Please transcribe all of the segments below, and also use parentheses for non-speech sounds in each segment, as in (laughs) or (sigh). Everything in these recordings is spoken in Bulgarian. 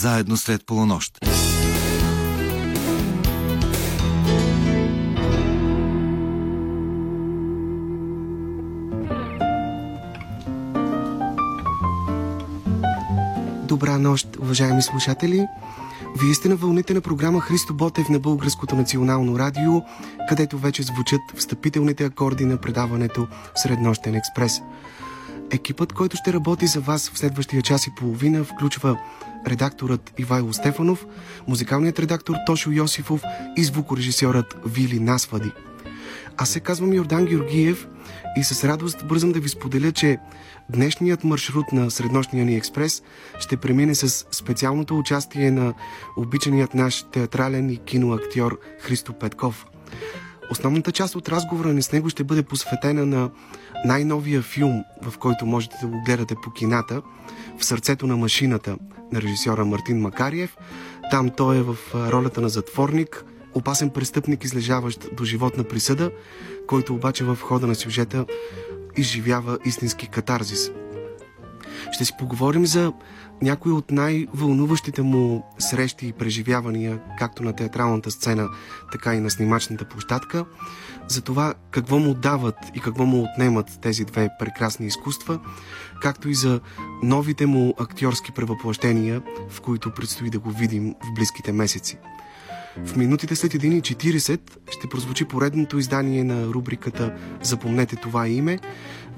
заедно след полунощ. Добра нощ, уважаеми слушатели! Вие сте на вълните на програма Христо Ботев на Българското национално радио, където вече звучат встъпителните акорди на предаването Среднощен експрес. Екипът, който ще работи за вас в следващия час и половина, включва редакторът Ивайло Стефанов, музикалният редактор Тошо Йосифов и звукорежисьорът Вили Насвади. Аз се казвам Йордан Георгиев и с радост бързам да ви споделя, че днешният маршрут на Среднощния ни експрес ще премине с специалното участие на обичаният наш театрален и киноактьор Христо Петков. Основната част от разговора ни с него ще бъде посветена на най-новия филм, в който можете да го гледате по кината, в сърцето на машината на режисьора Мартин Макариев. Там той е в ролята на затворник, опасен престъпник, излежаващ до животна присъда, който обаче в хода на сюжета изживява истински катарзис. Ще си поговорим за някои от най-вълнуващите му срещи и преживявания, както на театралната сцена, така и на снимачната площадка, за това какво му дават и какво му отнемат тези две прекрасни изкуства, както и за новите му актьорски превъплъщения, в които предстои да го видим в близките месеци. В минутите след 1.40 ще прозвучи поредното издание на рубриката Запомнете това име,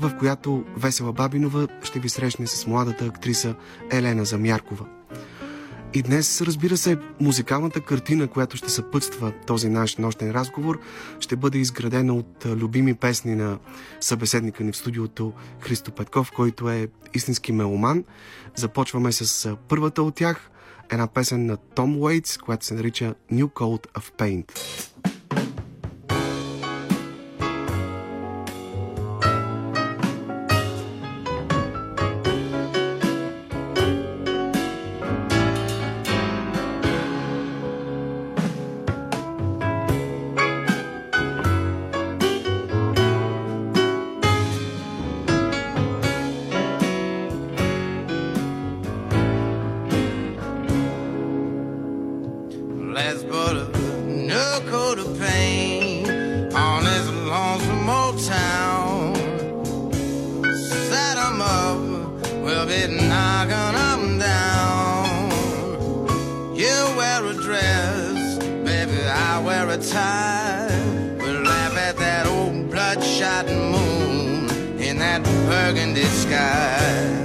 в която Весела Бабинова ще ви срещне с младата актриса Елена Замяркова. И днес, разбира се, музикалната картина, която ще съпътства този наш нощен разговор, ще бъде изградена от любими песни на събеседника ни в студиото Христо Петков, който е истински меломан. Започваме с първата от тях, една песен на Том Уейтс, която се нарича New Coat of Paint. Wear a dress, baby, I wear a tie. We'll laugh at that old bloodshot moon in that burgundy sky.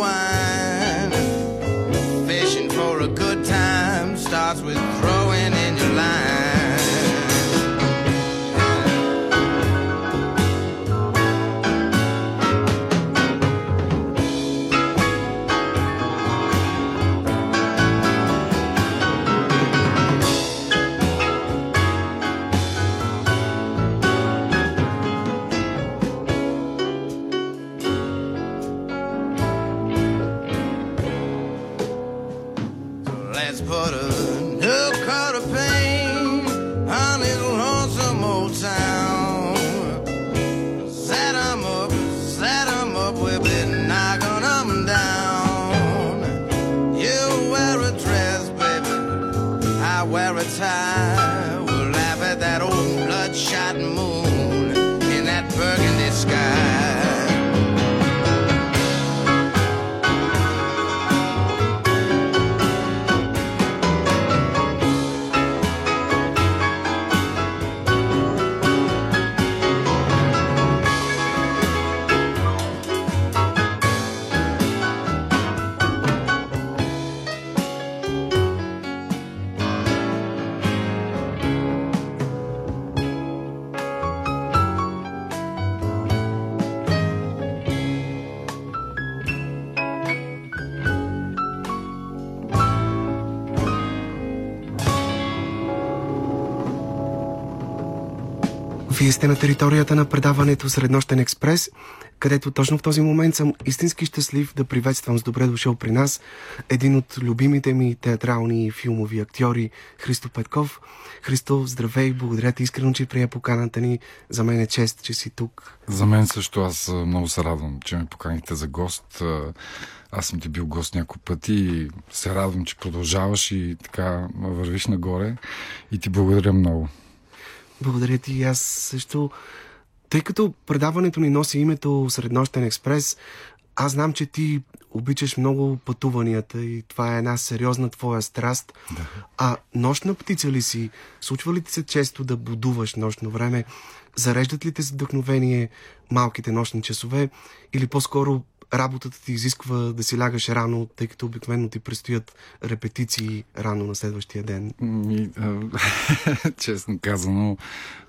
Wine. Сте на територията на предаването Среднощен експрес, където точно в този момент съм истински щастлив да приветствам с добре дошъл при нас един от любимите ми театрални и филмови актьори Христо Петков. Христо, здравей, благодаря ти искрено, че прия поканата ни. За мен е чест, че си тук. За мен също аз много се радвам, че ме поканихте за гост. Аз съм ти бил гост няколко пъти и се радвам, че продължаваш и така вървиш нагоре. И ти благодаря много. Благодаря ти и аз също. Тъй като предаването ни носи името Среднощен експрес, аз знам, че ти обичаш много пътуванията и това е една сериозна твоя страст. Да. А нощна птица ли си? Случва ли ти се често да будуваш нощно време? Зареждат ли те с вдъхновение малките нощни часове? Или по-скоро работата ти изисква да си лягаш рано, тъй като обикновено ти предстоят репетиции рано на следващия ден? Ми, а, (laughs) честно казано,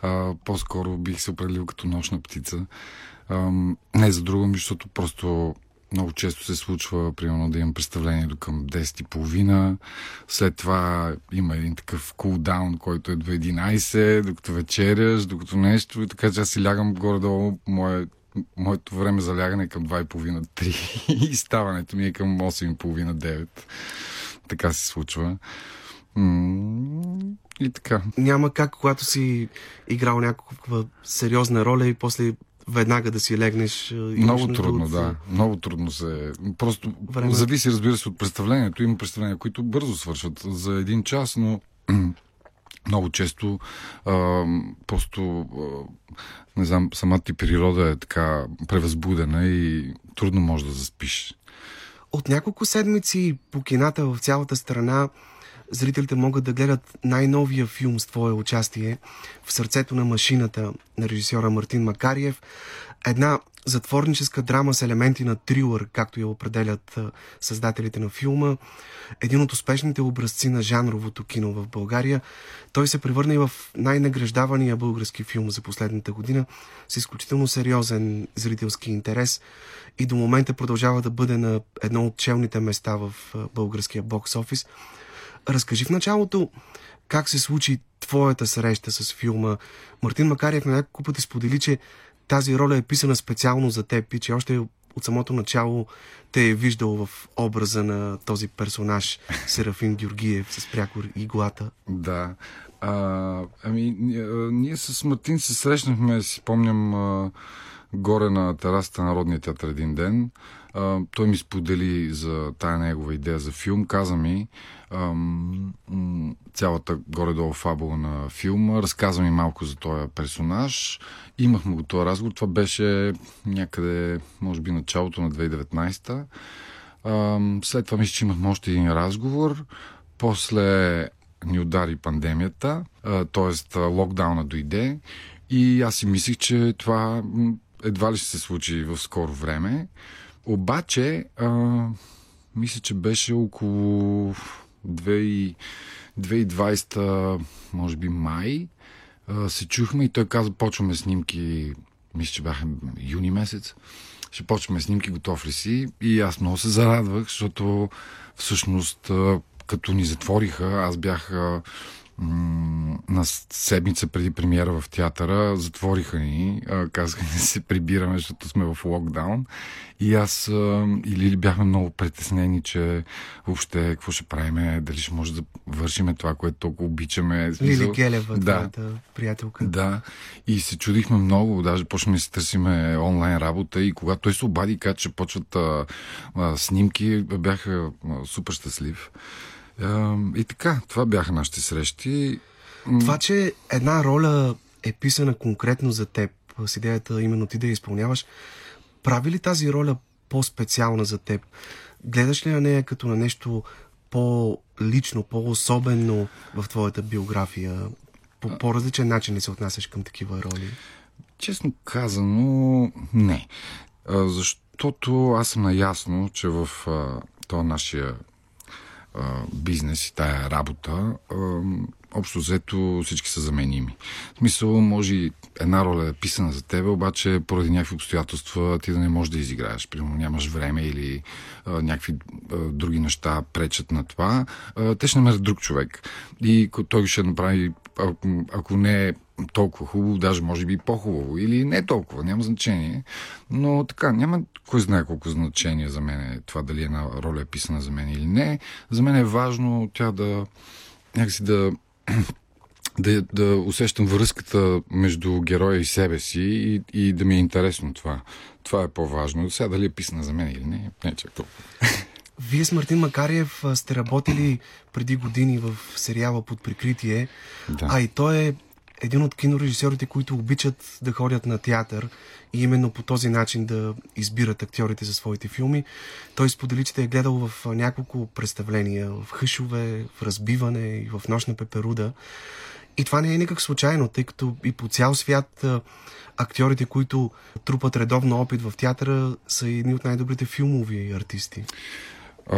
а, по-скоро бих се определил като нощна птица. А, не за друго, защото просто много често се случва, примерно, да имам представление до към 10.30. След това има един такъв кулдаун, който е до 11, докато вечеряш, докато нещо. Така че аз си лягам горе-долу. Мое, моето време за лягане е към 2.30-3 (laughs) и ставането ми е към 8.30-9. Така се случва. И така. Няма как, когато си играл някаква сериозна роля и после веднага да си легнеш. Много трудно, да. Много трудно се. Просто Време. зависи, разбира се, от представлението. Има представления, които бързо свършват за един час, но много често а, просто а, не знам, самата ти природа е така превъзбудена и трудно може да заспиш. От няколко седмици по кината в цялата страна зрителите могат да гледат най-новия филм с твое участие в сърцето на машината на режисьора Мартин Макариев. Една затворническа драма с елементи на трилър, както я определят създателите на филма. Един от успешните образци на жанровото кино в България. Той се превърна и в най-награждавания български филм за последната година с изключително сериозен зрителски интерес и до момента продължава да бъде на едно от челните места в българския бокс офис. Разкажи в началото как се случи твоята среща с филма. Мартин Макариев на няколко пъти сподели, че тази роля е писана специално за теб и че още от самото начало те е виждал в образа на този персонаж (laughs) Серафин Георгиев с прякор иглата. Да. А, ами, ние с Мартин се срещнахме, си помням, а, горе на терасата на Народния театър един ден. А, той ми сподели за тая негова идея за филм. Каза ми ам, цялата горе-долу фабула на филма. Разказа ми малко за този персонаж. Имахме го този разговор. Това беше някъде, може би, началото на 2019. Ам, след това мисля, че имахме още един разговор. После ни удари пандемията, т.е. локдауна дойде и аз си мислих, че това едва ли ще се случи в скоро време. Обаче, а, мисля, че беше около 2020, може би май, а, се чухме и той каза, почваме снимки, мисля, че бяха юни месец, ще почваме снимки, готов ли си? И аз много се зарадвах, защото всъщност като ни затвориха, аз бях на седмица преди премиера в театъра затвориха ни, казаха (laughs) не се прибираме, защото сме в локдаун. И аз и Лили бяхме много притеснени, че въобще какво ще правиме, дали ще може да вършиме това, което толкова обичаме. Лили Гелева, да. твоята приятелка. Да. И се чудихме много, даже почнахме да си търсиме онлайн работа и когато той се обади, каза, че почват а, а, снимки, бяха а, супер щастлив. И така, това бяха нашите срещи. Това, че една роля е писана конкретно за теб, с идеята именно ти да я изпълняваш, прави ли тази роля по-специална за теб? Гледаш ли на нея като на нещо по-лично, по-особено в твоята биография? По по-различен начин ли се отнасяш към такива роли? Честно казано, не. Защото аз съм наясно, че в този нашия бизнес и тая работа, общо взето всички са заменими. В смисъл, може една роля е писана за теб, обаче поради някакви обстоятелства ти да не можеш да изиграеш. Примерно нямаш време или а, някакви а, други неща пречат на това. А, те ще намерят друг човек. И той ще направи ако, не е толкова хубаво, даже може би по-хубаво или не толкова, няма значение. Но така, няма кой знае колко значение за мен е това дали една роля е писана за мен или не. За мен е важно тя да някакси да (clears throat) да, да усещам връзката между героя и себе си и, и да ми е интересно това. Това е по-важно. Сега дали е писана за мен или не, не е чак толкова. Вие с Мартин Макариев сте работили преди години в сериала Под прикритие, да. а и той е един от кинорежисьорите, които обичат да ходят на театър и именно по този начин да избират актьорите за своите филми. Той сподели, че те е гледал в няколко представления, в Хъшове, в Разбиване и в Нощна пеперуда. И това не е никак случайно, тъй като и по цял свят актьорите, които трупат редовно опит в театъра, са едни от най-добрите филмови артисти. А,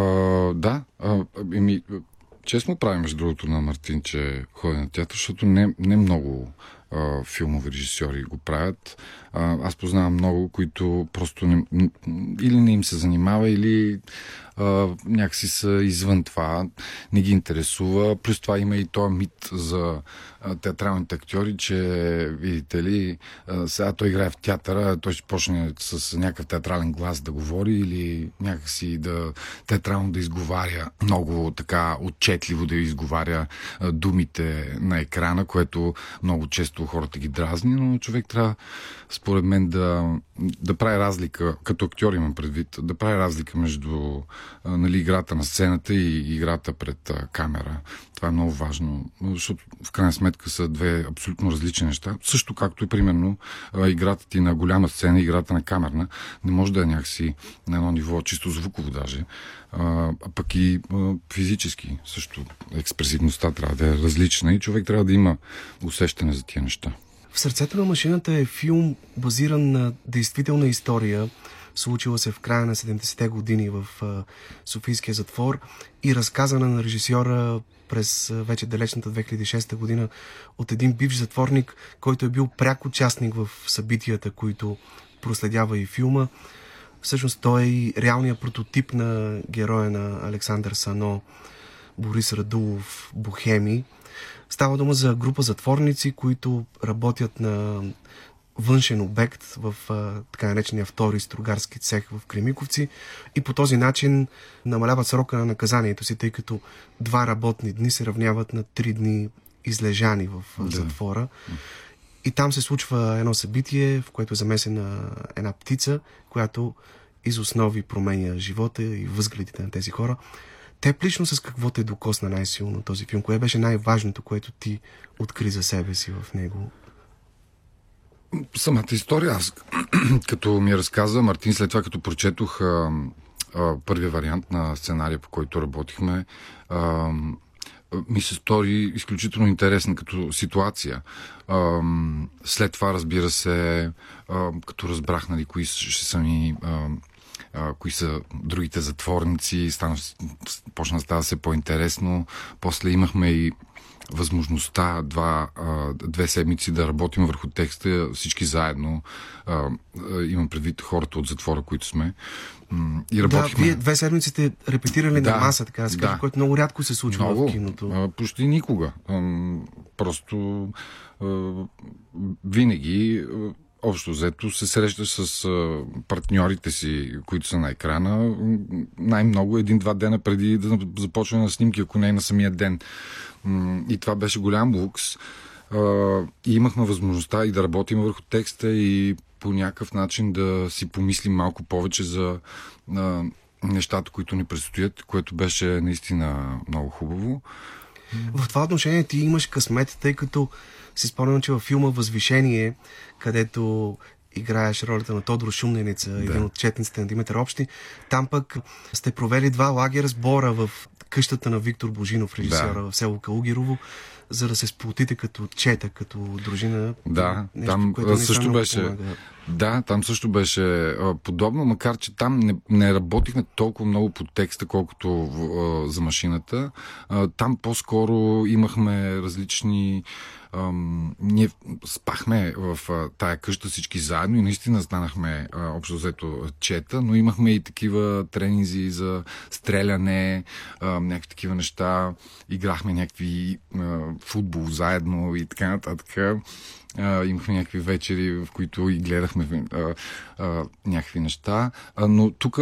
да, а, еми, честно правим, между другото, на Мартин, че ходи на театър, защото не, не много а, филмови режисьори го правят. Аз познавам много, които просто не, или не им се занимава, или а, някакси са извън това, не ги интересува. Плюс това има и този мит за а, театралните актьори, че, видите ли, а, сега той играе в театъра, той ще почне с някакъв театрален глас да говори или някакси да театрално да изговаря много така отчетливо да изговаря а, думите на екрана, което много често хората ги дразни, но човек трябва според мен да, да прави разлика, като актьор имам предвид, да прави разлика между нали, играта на сцената и играта пред камера. Това е много важно, защото в крайна сметка са две абсолютно различни неща. Също както и примерно играта ти на голяма сцена и играта на камерна не може да е някакси на едно ниво, чисто звуково даже, а, пък и физически също експресивността трябва да е различна и човек трябва да има усещане за тия неща. В сърцето на машината е филм базиран на действителна история, случила се в края на 70-те години в Софийския затвор и разказана на режисьора през вече далечната 2006 година от един бивш затворник, който е бил пряк участник в събитията, които проследява и филма. Всъщност той е и реалният прототип на героя на Александър Сано, Борис Радулов, Бухеми. Става дума за група затворници, които работят на външен обект в а, така наречения втори строгарски цех в Кремиковци и по този начин намаляват срока на наказанието си, тъй като два работни дни се равняват на три дни излежани в да. затвора. И там се случва едно събитие, в което е замесена една птица, която из основи променя живота и възгледите на тези хора. Теб лично с какво те докосна най-силно този филм? Кое беше най-важното, което ти откри за себе си в него? Самата история, аз (clears throat) като ми разказа Мартин, след това като прочетох а, а, първия вариант на сценария, по който работихме, а, ми се стори изключително интересна като ситуация. А, след това, разбира се, а, като разбрах нали, кои ще са ми а, а, кои са другите затворници, стана, почна да става все по-интересно. После имахме и възможността два, две седмици да работим върху текста всички заедно. Имам предвид хората от затвора, които сме. И работихме... Да, вие две седмици сте репетирали да, на маса, така да се да. което много рядко се случва много, в киното. Почти никога. Просто винаги общо взето се срещаш с партньорите си, които са на екрана, най-много един-два дена преди да започне на снимки, ако не е на самия ден. И това беше голям лукс. И имахме възможността и да работим върху текста и по някакъв начин да си помислим малко повече за нещата, които ни предстоят, което беше наистина много хубаво. В това отношение ти имаш късмет, тъй като си спомням, че във филма Възвишение, където играеш ролята на Тодор Шумненица, да. един от четниците на Димитър Общи. Там пък сте провели два лагера сбора в къщата на Виктор Божинов, режисьора да. в село Калугирово, за да се сплотите като чета, като дружина. Да, нещо, там което също беше. Помага. Да, там също беше а, подобно, макар че там не, не работихме толкова много по текста, колкото а, за машината. А, там по-скоро имахме различни ам, ние спахме в а, тая къща всички заедно и наистина станахме общо взето чета, но имахме и такива тренинзи за стреляне, а, някакви такива неща. Играхме някакви а, футбол заедно и така нататък. А, имахме някакви вечери, в които и гледахме а, а, някакви неща. А, но тук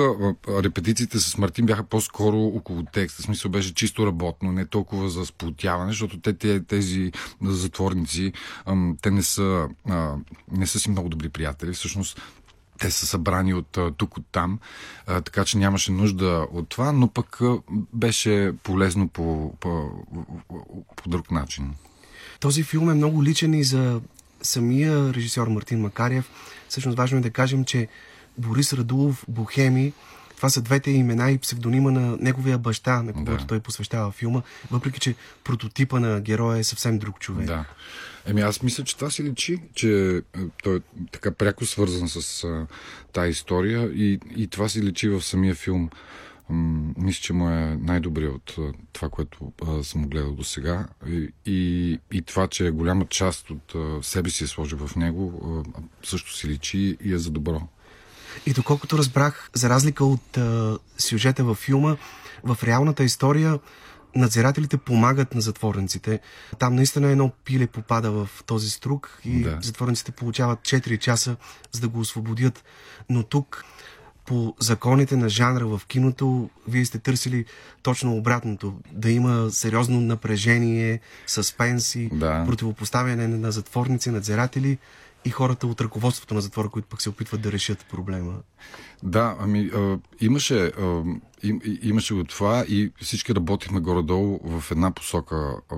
репетициите с Мартин бяха по-скоро около текста. В смисъл беше чисто работно, не толкова за сплотяване, защото те, те тези затворници, а, те не са, а, не са си много добри приятели. Всъщност те са събрани от тук, от там, а, така че нямаше нужда от това, но пък беше полезно по, по, по, по друг начин. Този филм е много личен и за самия режисьор Мартин Макарев. Всъщност важно е да кажем, че Борис Радулов, Бохеми, това са двете имена и псевдонима на неговия баща, на когото да. той посвещава филма, въпреки че прототипа на героя е съвсем друг човек. Да. Еми аз мисля, че това си личи, че е, той е така пряко свързан с тази история и, и това си личи в самия филм мисля, че му е най-добрият от това, което съм гледал до сега. И, и, и това, че голяма част от себе си е сложил в него, също си личи и е за добро. И доколкото разбрах, за разлика от а, сюжета във филма, в реалната история надзирателите помагат на затворниците. Там наистина едно пиле попада в този струк и да. затворниците получават 4 часа, за да го освободят. Но тук по законите на жанра в киното, вие сте търсили точно обратното. Да има сериозно напрежение, съспенси, да. противопоставяне на затворници, надзиратели и хората от ръководството на затвора, които пък се опитват да решат проблема. Да, ами а, имаше, а, им, имаше от това и всички работихме горе-долу в една посока а,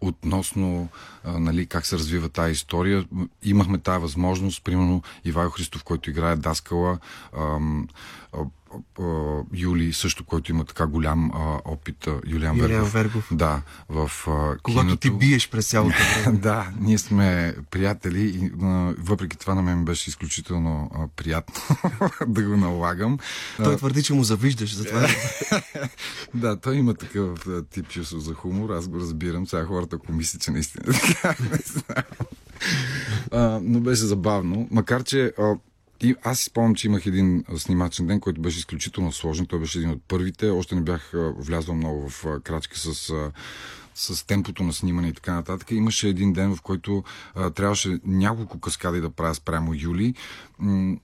относно а, нали, как се развива тази история. Имахме тази възможност, примерно Ивайло Христов, който играе Даскала, а, а, Юли, също, който има така голям а, опит. Юлиан, Юлиан Вергов. Вергов. Да, в а, Когато киното... ти биеш през цялото (laughs) време. да, ние сме приятели и а, въпреки това на мен беше изключително а, приятно (laughs) да го налагам. Той твърди, че му завиждаш, затова. (laughs) да, той има такъв тип чувство за хумор, аз го разбирам. Сега хората, ако мислят, че наистина така, не знам. А, но беше забавно. Макар, че а, и аз си спомням, че имах един снимачен ден, който беше изключително сложен. Той беше един от първите. Още не бях влязъл много в крачки с с темпото на снимане и така нататък. Имаше един ден, в който а, трябваше няколко каскади да правя спрямо Юли.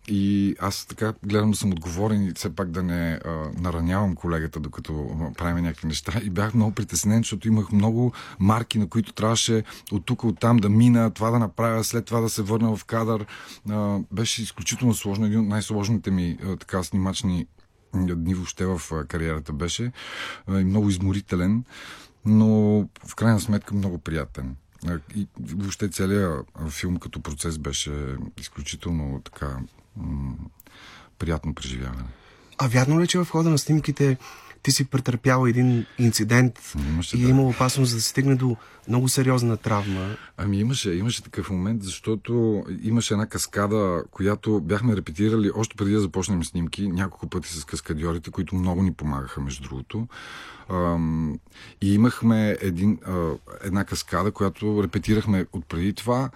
И аз така гледам да съм отговорен и все пак да не а, наранявам колегата, докато правим някакви неща. И бях много притеснен, защото имах много марки, на които трябваше от тук, от там да мина, това да направя, след това да се върна в кадър. А, беше изключително сложно. Един от най-сложните ми а, така снимачни дни въобще в кариерата беше. И много изморителен но в крайна сметка много приятен. И въобще целият филм като процес беше изключително така м- приятно преживяване. А вярно ли, че в хода на снимките ти си претърпял един инцидент имаше, и да. има опасност да се стигне до много сериозна травма? Ами имаше, имаше такъв момент, защото имаше една каскада, която бяхме репетирали още преди да започнем снимки, няколко пъти с каскадьорите, които много ни помагаха, между другото. И имахме един, една каскада, която репетирахме от преди това.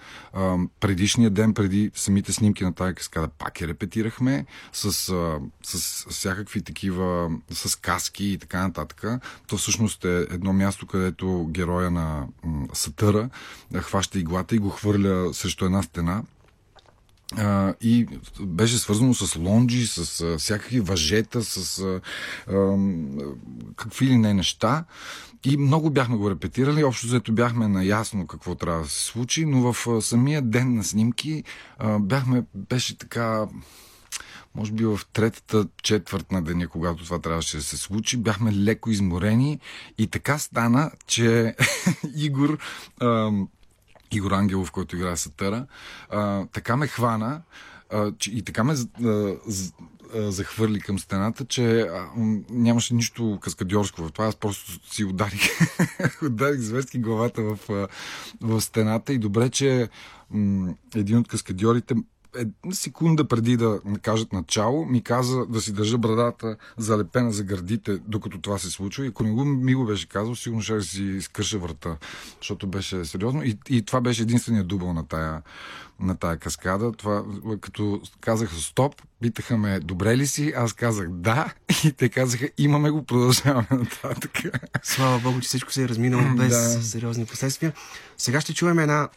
Предишния ден, преди самите снимки на тази каскада, пак я репетирахме с, с всякакви такива, с каски и така нататък. То всъщност е едно място, където героя на Сатъра хваща иглата и го хвърля срещу една стена а, и беше свързано с лонджи, с а, всякакви въжета, с а, какви ли не неща. И много бяхме го репетирали, общо взето бяхме наясно какво трябва да се случи, но в самия ден на снимки а, бяхме, беше така може би в третата четвърт на деня, когато това трябваше да се случи, бяхме леко изморени и така стана, че (laughs) Игор а, Игор Ангелов, който играе Сатъра, а, така ме хвана а, че, и така ме а, захвърли към стената, че а, нямаше нищо каскадьорско в това. Аз просто си ударих, (laughs) ударих зверски главата в, в стената и добре, че м- един от каскадьорите една секунда преди да кажат начало, ми каза да си държа брадата залепена за гърдите, докато това се случва. И ако не го ми го беше казал, сигурно ще си изкърша врата, защото беше сериозно. И, и това беше единственият дубъл на тая, на тая каскада. Това, като казаха стоп, питаха ме, добре ли си? Аз казах да и те казаха, имаме го, продължаваме нататък. Слава Богу, че всичко се е разминало без да. сериозни последствия. Сега ще чуем една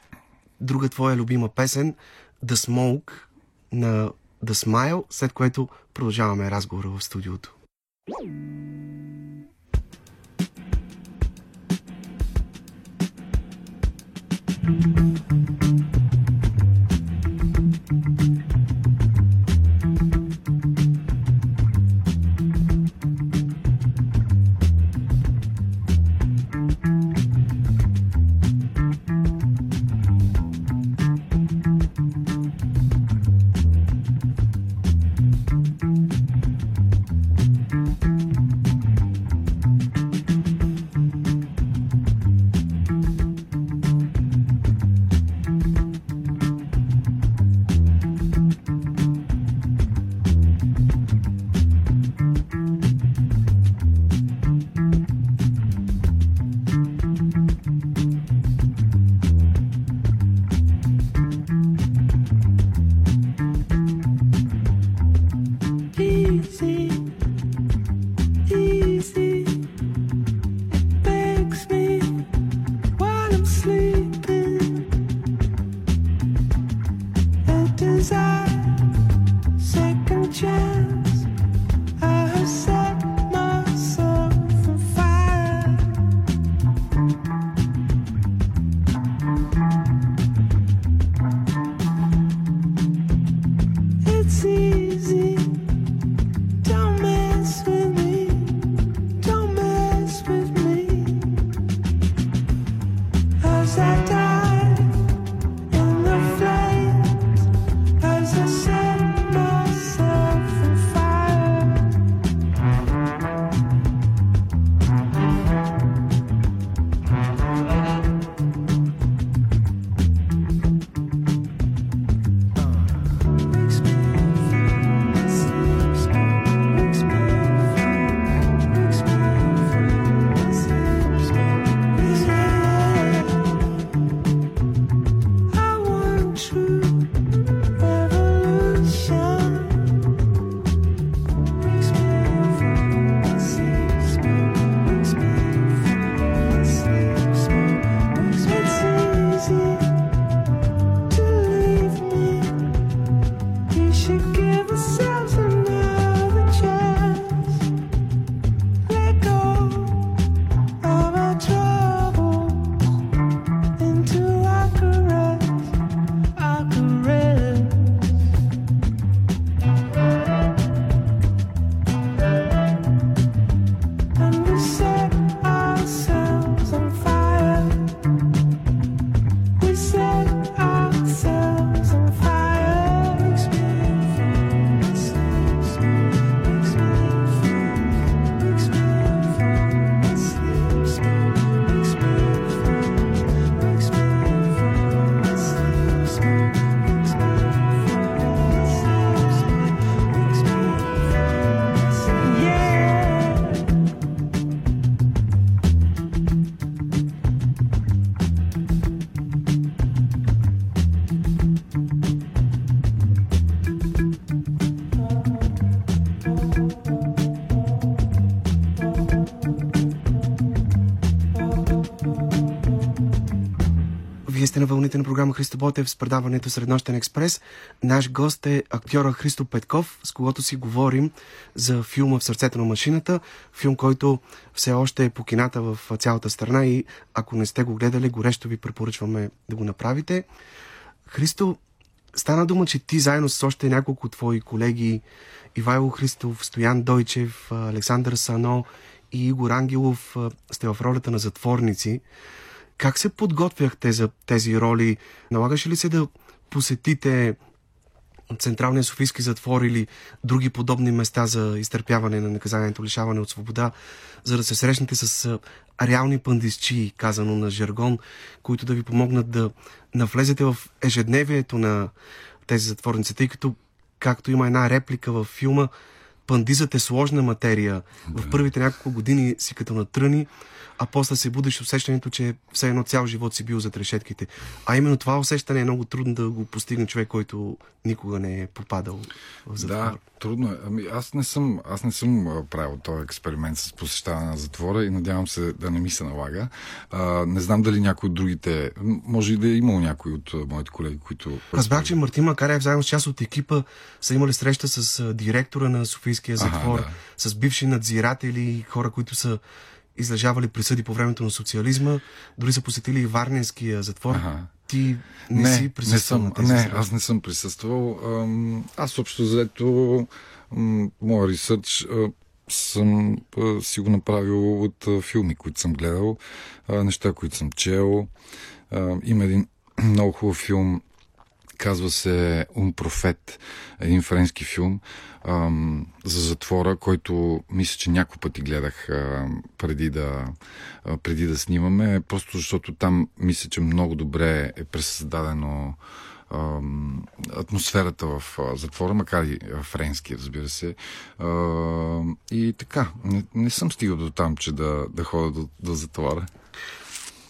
друга твоя любима песен, The Smoke на The Smile, след което продължаваме разговора в студиото. сте на програма Христо Ботев с предаването Среднощен експрес. Наш гост е актьора Христо Петков, с когото си говорим за филма В сърцето на машината. Филм, който все още е по кината в цялата страна и ако не сте го гледали, горещо ви препоръчваме да го направите. Христо, стана дума, че ти заедно с още няколко твои колеги Ивайло Христов, Стоян Дойчев, Александър Сано и Игор Ангелов сте в ролята на затворници. Как се подготвяхте за тези роли? Налагаше ли се да посетите Централния Софийски затвор или други подобни места за изтърпяване на наказанието, лишаване от свобода, за да се срещнете с реални пандисчи, казано на жаргон, които да ви помогнат да навлезете в ежедневието на тези затворници, тъй като, както има една реплика във филма, пандизът е сложна материя. Да. В първите няколко години си като натръни, а после се будеш усещането, че все едно цял живот си бил зад решетките. А именно това усещане е много трудно да го постигне човек, който никога не е попадал в затвор. Да, трудно е. Ами аз не съм, аз не съм правил този експеримент с посещаване на затвора и надявам се да не ми се налага. А, не знам дали някой от другите, може и да е имал някой от моите колеги, които... Разбрах, че Мартин Макарев заедно с част от екипа са имали среща с директора на Софийския затвор, ага, да. с бивши надзиратели, хора, които са излежавали присъди по времето на социализма, дори са посетили и Варненския затвор. Ага. Ти не, не си присъствал не съм, на тези Не, аз не съм присъствал. Аз общо взето моя ресърч съм си го направил от филми, които съм гледал, неща, които съм чел. Има един (clears throat) много хубав филм Казва се Ум профет, един френски филм ам, за затвора, който мисля, че няколко пъти гледах а, преди, да, а, преди да снимаме, просто защото там мисля, че много добре е пресъздадено атмосферата в затвора, макар и френски, разбира се. И така, не, не съм стигал до там, че да, да ходя до, до затвора.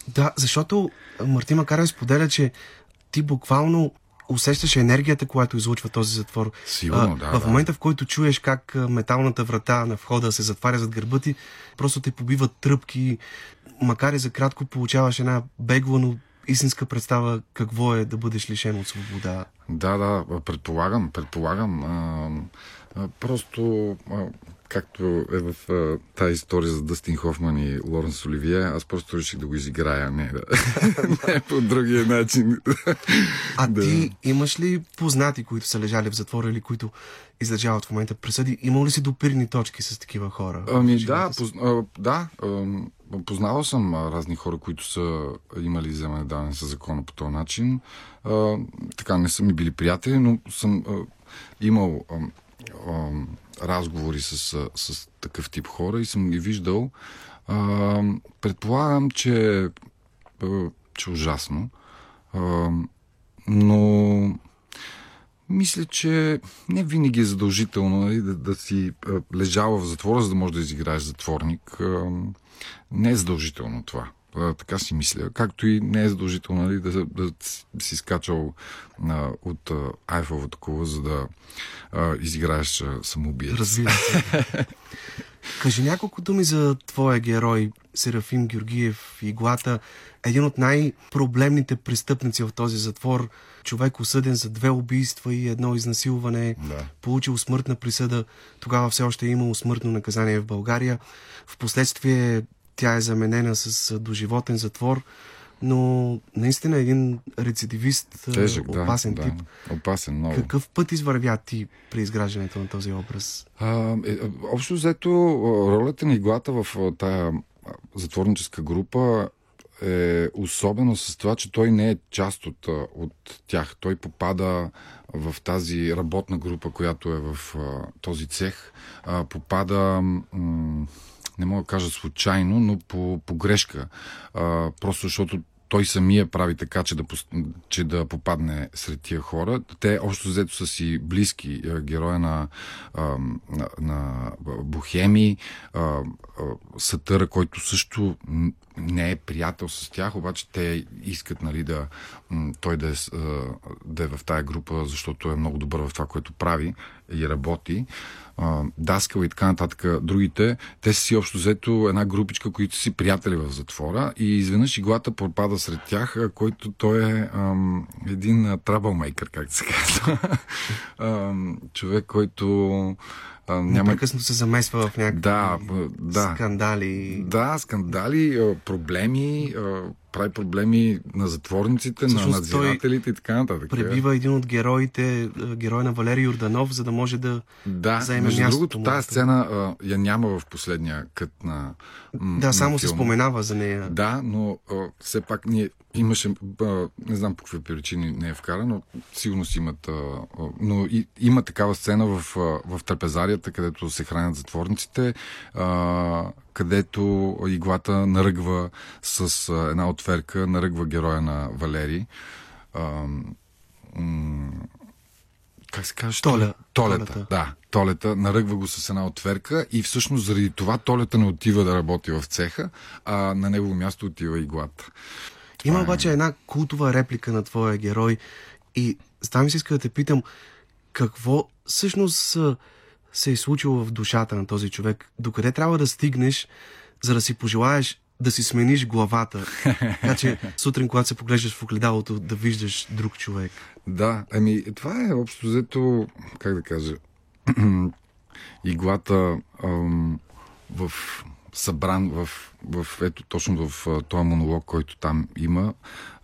Да, защото Мартин Макарев споделя, че ти буквално усещаш енергията, която излучва този затвор. Сигурно, да. В момента, в който чуеш как металната врата на входа се затваря зад гърба ти, просто те побиват тръпки. Макар и за кратко получаваш една бегла, но истинска представа какво е да бъдеш лишен от свобода. Да, да, предполагам, предполагам. А, а, просто а, както е в а, тази история за Дъстин Хофман и Лоренс Оливие, аз просто реших да го изиграя, не, да, (laughs) не по другия начин. а да. ти имаш ли познати, които са лежали в затвора или които издържават в момента присъди? Има ли си допирни точки с такива хора? Ами да, поз, а, да. А, познавал съм а, разни хора, които са имали вземане даване с закона по този начин. А, така, не са ми били приятели, но съм а, имал а, а, разговори с, с такъв тип хора и съм ги виждал. А, предполагам, че, че ужасно. А, но мисля, че не винаги е задължително нали, да, да си лежава в затвора, за да можеш да изиграеш затворник. Не е задължително това. А, така си мисля. Както и не е задължително нали, да, да си скачал а, от а, Айфовата кула, за да а, изиграеш самоубиец. Разбира се. (laughs) Кажи няколко думи за твоя герой, Серафим Георгиев, Иглата. Един от най-проблемните престъпници в този затвор. Човек осъден за две убийства и едно изнасилване. Да. Получил смъртна присъда. Тогава все още е имало смъртно наказание в България. Впоследствие тя е заменена с доживотен затвор, но наистина е един рецидивист, Тежък, опасен да, тип. Да, опасен много. Какъв път извървя ти при изграждането на този образ? А, е, общо взето, ролята на иглата в тая затворническа група е особено с това, че той не е част от, от тях. Той попада в тази работна група, която е в този цех. Попада м- не мога да кажа случайно, но по, по грешка. Просто защото той самия прави така, че да, че да попадне сред тия хора. Те общо взето са си близки. Героя на, на, на Бохеми, Сатъра, който също не е приятел с тях, обаче те искат нали, да, той да е, да е в тая група, защото е много добър в това, което прави и работи. Даскал и така нататък. Другите, те са си общо взето една групичка, които си приятели в затвора и изведнъж иглата пропада сред тях, който той е ам, един траблмейкър, как се казва. (laughs) човек, който а, няма... Непрекъснато се замесва в някакви да, да, скандали. Да, скандали, проблеми, прави проблеми на затворниците, Всъщност, на надзирателите и така нататък. Пребива един от героите, герой на Валерий Юрданов, за да може да да, заеме между мястото другото, тази сцена а, я няма в последния кът на м- Да, само на се споменава за нея. Да, но а, все пак ние имаше, а, не знам по какви причини не е вкаран, но сигурно си имат, а, а, но и, има такава сцена в, а, в трапезарията, където се хранят затворниците, а, където иглата наръгва с една отверка, наръгва героя на Валери. Как се казва? Толя. Толета. Толета. Да, толета. Наръгва го с една отверка и всъщност заради това толета не отива да работи в цеха, а на негово място отива иглата. Има е- обаче една култова реплика на твоя герой и ми се иска да те питам какво всъщност се е случило в душата на този човек, докъде трябва да стигнеш, за да си пожелаеш да си смениш главата. (laughs) Така че сутрин, когато се поглеждаш в огледалото, да виждаш друг човек. Да, ами това е общо взето, как да кажа, (clears throat) иглата ам, в събран в, в ето точно в този монолог, който там има,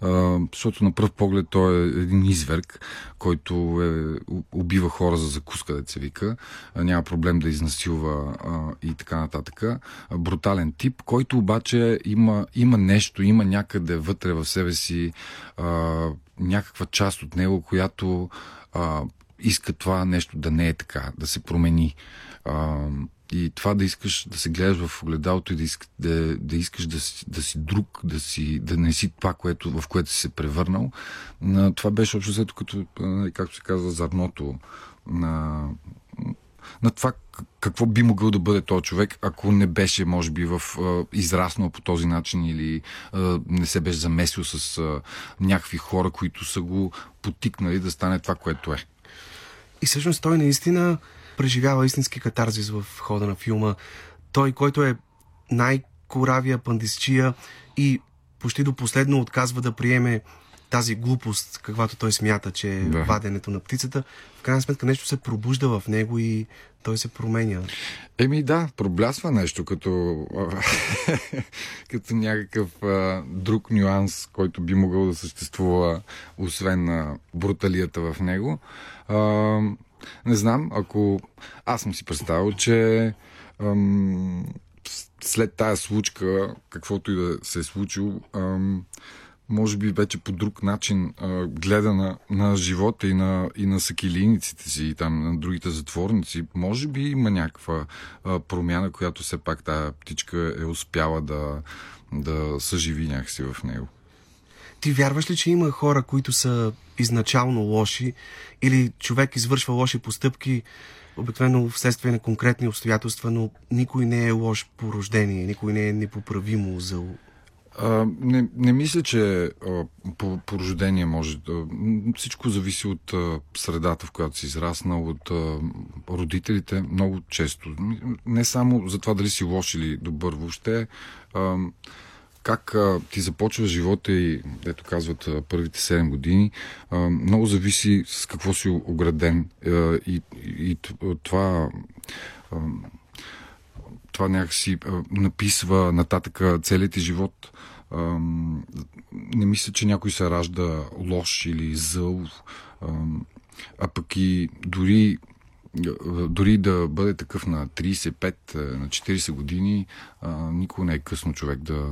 а, защото на пръв поглед той е един изверг, който е, убива хора за закуска, се вика, а, няма проблем да изнасилва а, и така нататък. А, брутален тип, който обаче има, има нещо, има някъде вътре в себе си а, някаква част от него, която а, иска това нещо да не е така, да се промени. А, и това да искаш да се гледаш в огледалото и да, иск, да, да искаш да си, да си друг, да, си, да не си това, което, в което си се превърнал. На, това беше общо взето като, както се казва, зърното на, на това какво би могъл да бъде този човек, ако не беше, може би, в, а, израснал по този начин или а, не се беше замесил с а, някакви хора, които са го потикнали да стане това, което е. И всъщност той наистина преживява истински катарзис в хода на филма. Той, който е най-коравия пандисчия и почти до последно отказва да приеме тази глупост, каквато той смята, че е Да. ваденето на птицата, в крайна сметка нещо се пробужда в него и той се променя. Еми да, проблясва нещо като, (laughs) като някакъв а, друг нюанс, който би могъл да съществува, освен на бруталията в него. А, не знам, ако аз съм си представил, че ам, след тая случка, каквото и да се е случило, ам, може би вече по друг начин а, гледа на, на живота и на, и на сакилийниците си и там на другите затворници. Може би има някаква а, промяна, която все пак тая птичка е успяла да, да съживи някакси в него. Ти вярваш ли, че има хора, които са изначално лоши или човек извършва лоши постъпки, обикновено вследствие на конкретни обстоятелства, но никой не е лош по рождение, никой не е непоправимо зъл. А, не, не мисля, че а, по, по рождение може да. Всичко зависи от а, средата, в която си израснал, от а, родителите, много често. Не само за това дали си лош или добър, въобще. А, как а, ти започва живота и, ето казват, а, първите 7 години, а, много зависи с какво си ограден. А, и, и, това а, това някакси а, написва нататък целият ти живот. Ам, не мисля, че някой се ражда лош или зъл, ам, а пък и дори, а, дори да бъде такъв на 35, а, на 40 години, никога не е късно човек да,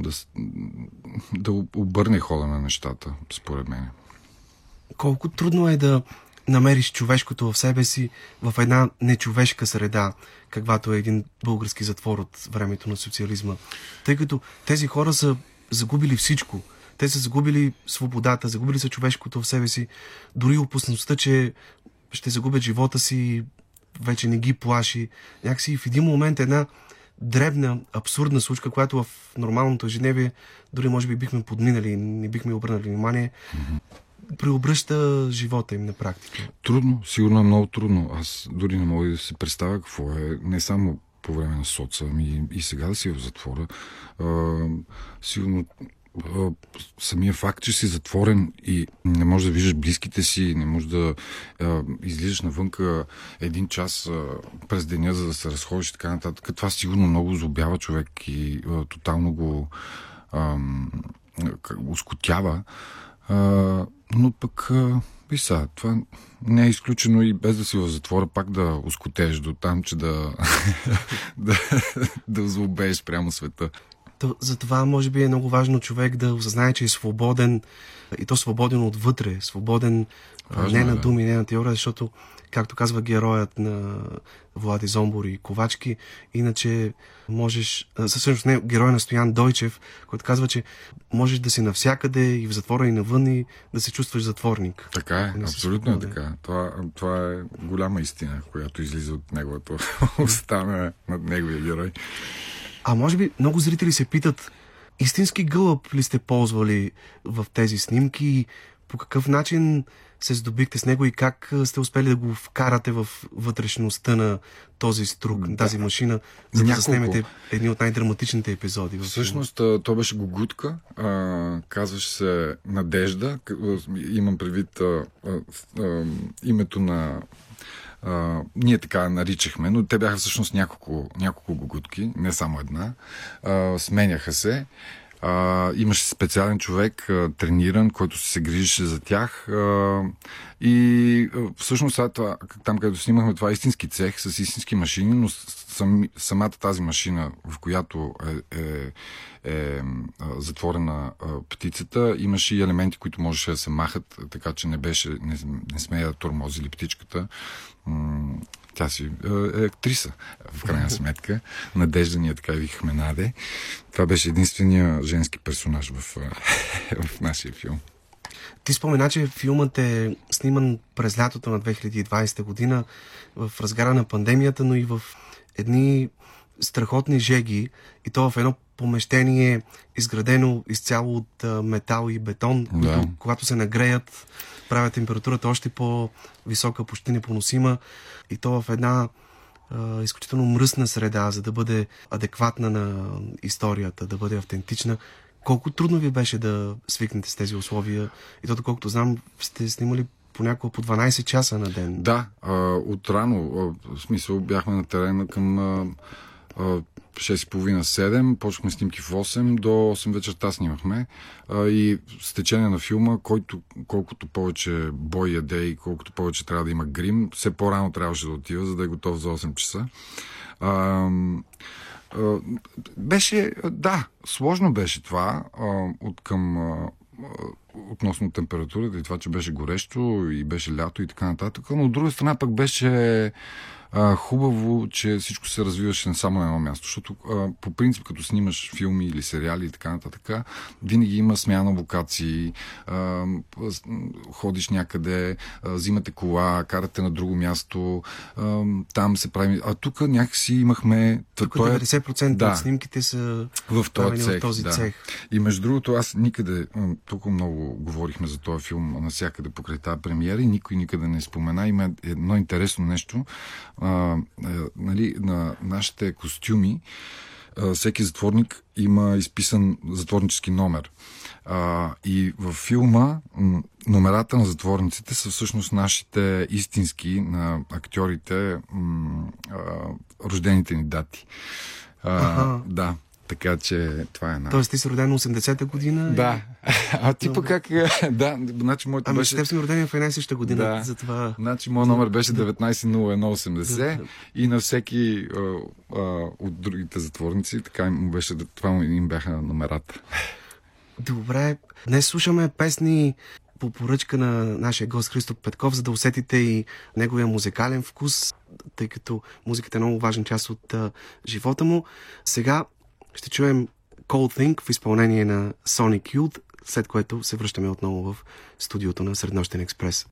да, да обърне хода на нещата, според мен. Колко трудно е да намериш човешкото в себе си в една нечовешка среда, каквато е един български затвор от времето на социализма. Тъй като тези хора са загубили всичко. Те са загубили свободата, загубили са човешкото в себе си. Дори опасността, че ще загубят живота си, вече не ги плаши. Някакси в един момент една дребна, абсурдна случка, която в нормалното ежедневие дори може би бихме подминали, не бихме обърнали внимание, преобръща живота им на практика. Трудно, сигурно е много трудно. Аз дори не мога да се представя какво е, не само по време на соца, ами и сега да си в затвора. А, сигурно самия факт, че си затворен и не можеш да виждаш близките си, не можеш да а, излизаш навънка един час а, през деня, за да се разходиш и така нататък. Това сигурно много злобява човек и а, тотално го ам, как го скотява. А, но пък, а, виж сега, това не е изключено и без да си в затвора, пак да оскотееш до там, че да, (laughs) да, да злобееш прямо света. То, затова може би е много важно човек да осъзнае, че е свободен и то свободен отвътре, свободен Важно не е, на да. думи, не на теория, защото както казва героят на Влади Зомбор и Ковачки. Иначе можеш, всъщност не, герой на Стоян Дойчев, който казва, че можеш да си навсякъде и в затвора и навън и да се чувстваш затворник. Така е, абсолютно е така. Това, това е голяма истина, която излиза от неговата (laughs) уста на, над неговия герой. А може би много зрители се питат, истински гълъб ли сте ползвали в тези снимки? И по какъв начин се здобихте с него и как сте успели да го вкарате в вътрешността на този струк, на тази машина, за да заснемете едни от най-драматичните епизоди. Всъщност, то беше Гогутка, казваше се Надежда, имам предвид името на Ние така наричахме, но те бяха всъщност няколко, няколко гогутки, не само една. Uh, сменяха се. А, имаше специален човек, а, трениран, който се грижеше за тях. А, и а, всъщност това, там, където снимахме, това е истински цех с истински машини, но сам, самата тази машина, в която е, е, е затворена птицата, имаше и елементи, които можеше да се махат, така че не беше, не, не смея да тормози липтичката. Тя си е актриса, в крайна (laughs) сметка. Надежда ние така викахме Наде. Това беше единствения женски персонаж в, (laughs) в нашия филм. Ти спомена, че филмът е сниман през лятото на 2020 година в разгара на пандемията, но и в едни страхотни жеги и то в едно помещение, изградено изцяло от метал и бетон, да. които, когато се нагреят, правят температурата още по-висока, почти непоносима и то в една а, изключително мръсна среда, за да бъде адекватна на историята, да бъде автентична. Колко трудно ви беше да свикнете с тези условия? И то, колкото знам, сте снимали понякога по 12 часа на ден. Да, а, от рано, в смисъл бяхме на терена към а, а, 6.30-7, почнахме снимки в 8, до 8 вечерта снимахме а, и с течение на филма, който колкото повече бой яде и колкото повече трябва да има грим, все по-рано трябваше да отива, за да е готов за 8 часа. А, а, беше, да, сложно беше това а, от към а, относно температурата и това, че беше горещо и беше лято и така нататък, но от друга страна пък беше а, хубаво, че всичко се развиваше не само на едно място, защото а, по принцип, като снимаш филми или сериали и така нататък, винаги има смяна локации, а, ходиш някъде, а, взимате кола, карате на друго място, а, там се прави. А тук някакси имахме. Тук 90% да, от снимките са в този цех. В този да. цех. И между другото, аз никъде, толкова много говорихме за този филм навсякъде покрай тази премиера и никой никъде не спомена. Има едно интересно нещо а, а, нали, на нашите костюми, а, всеки затворник има изписан затворнически номер. А, и във филма номерата на затворниците са всъщност нашите истински на актьорите м, а, рождените ни дати. А, да. Така че това е една. Тоест ти си роден 80-та година? Да. (laughs) А ти пък как... (laughs) да, значи моето ами, беше... Ами, сме родени в една и съща година, да. затова... Значи моят номер беше 190180 да. и на всеки а, а, от другите затворници, така му беше, това им бяха номерата. (laughs) Добре, днес слушаме песни по поръчка на нашия гост Христо Петков, за да усетите и неговия музикален вкус, тъй като музиката е много важна част от а, живота му. Сега ще чуем Cold Think в изпълнение на Sonic Youth, след което се връщаме отново в студиото на Среднощен експрес.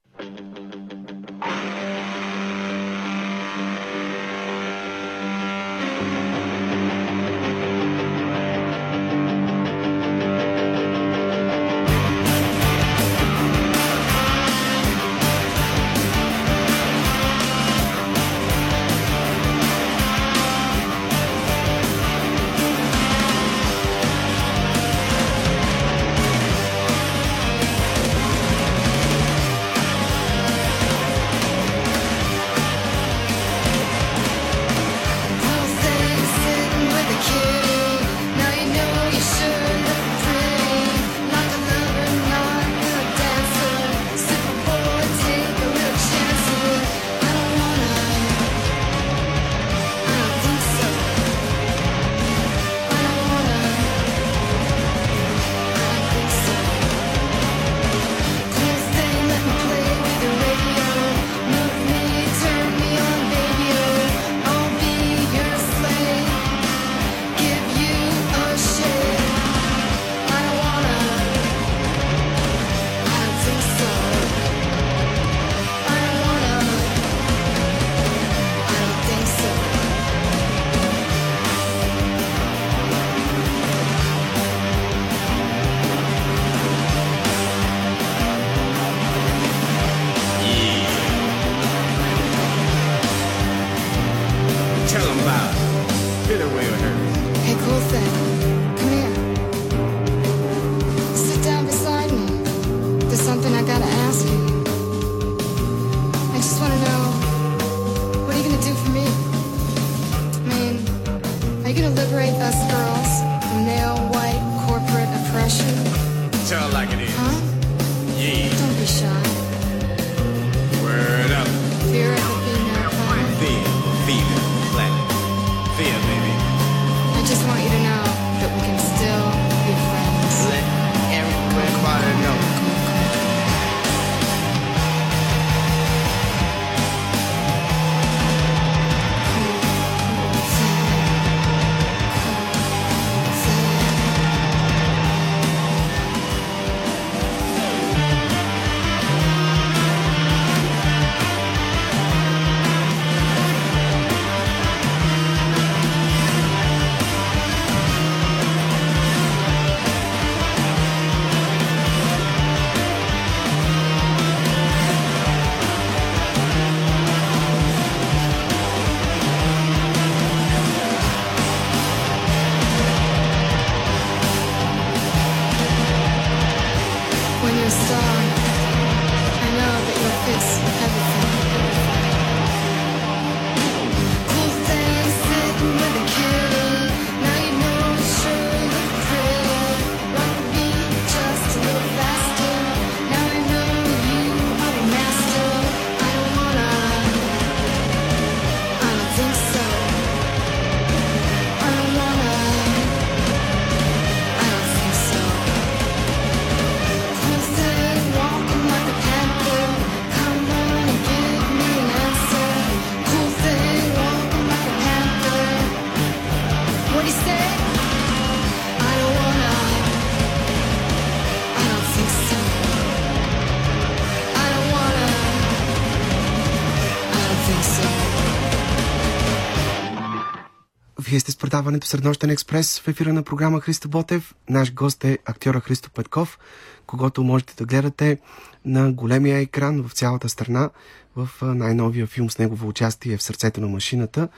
Предаването Среднощен експрес в ефира на програма Христо Ботев. Наш гост е актьора Христо Петков, когато можете да гледате на големия екран в цялата страна в най-новия филм с негово участие в сърцето на машината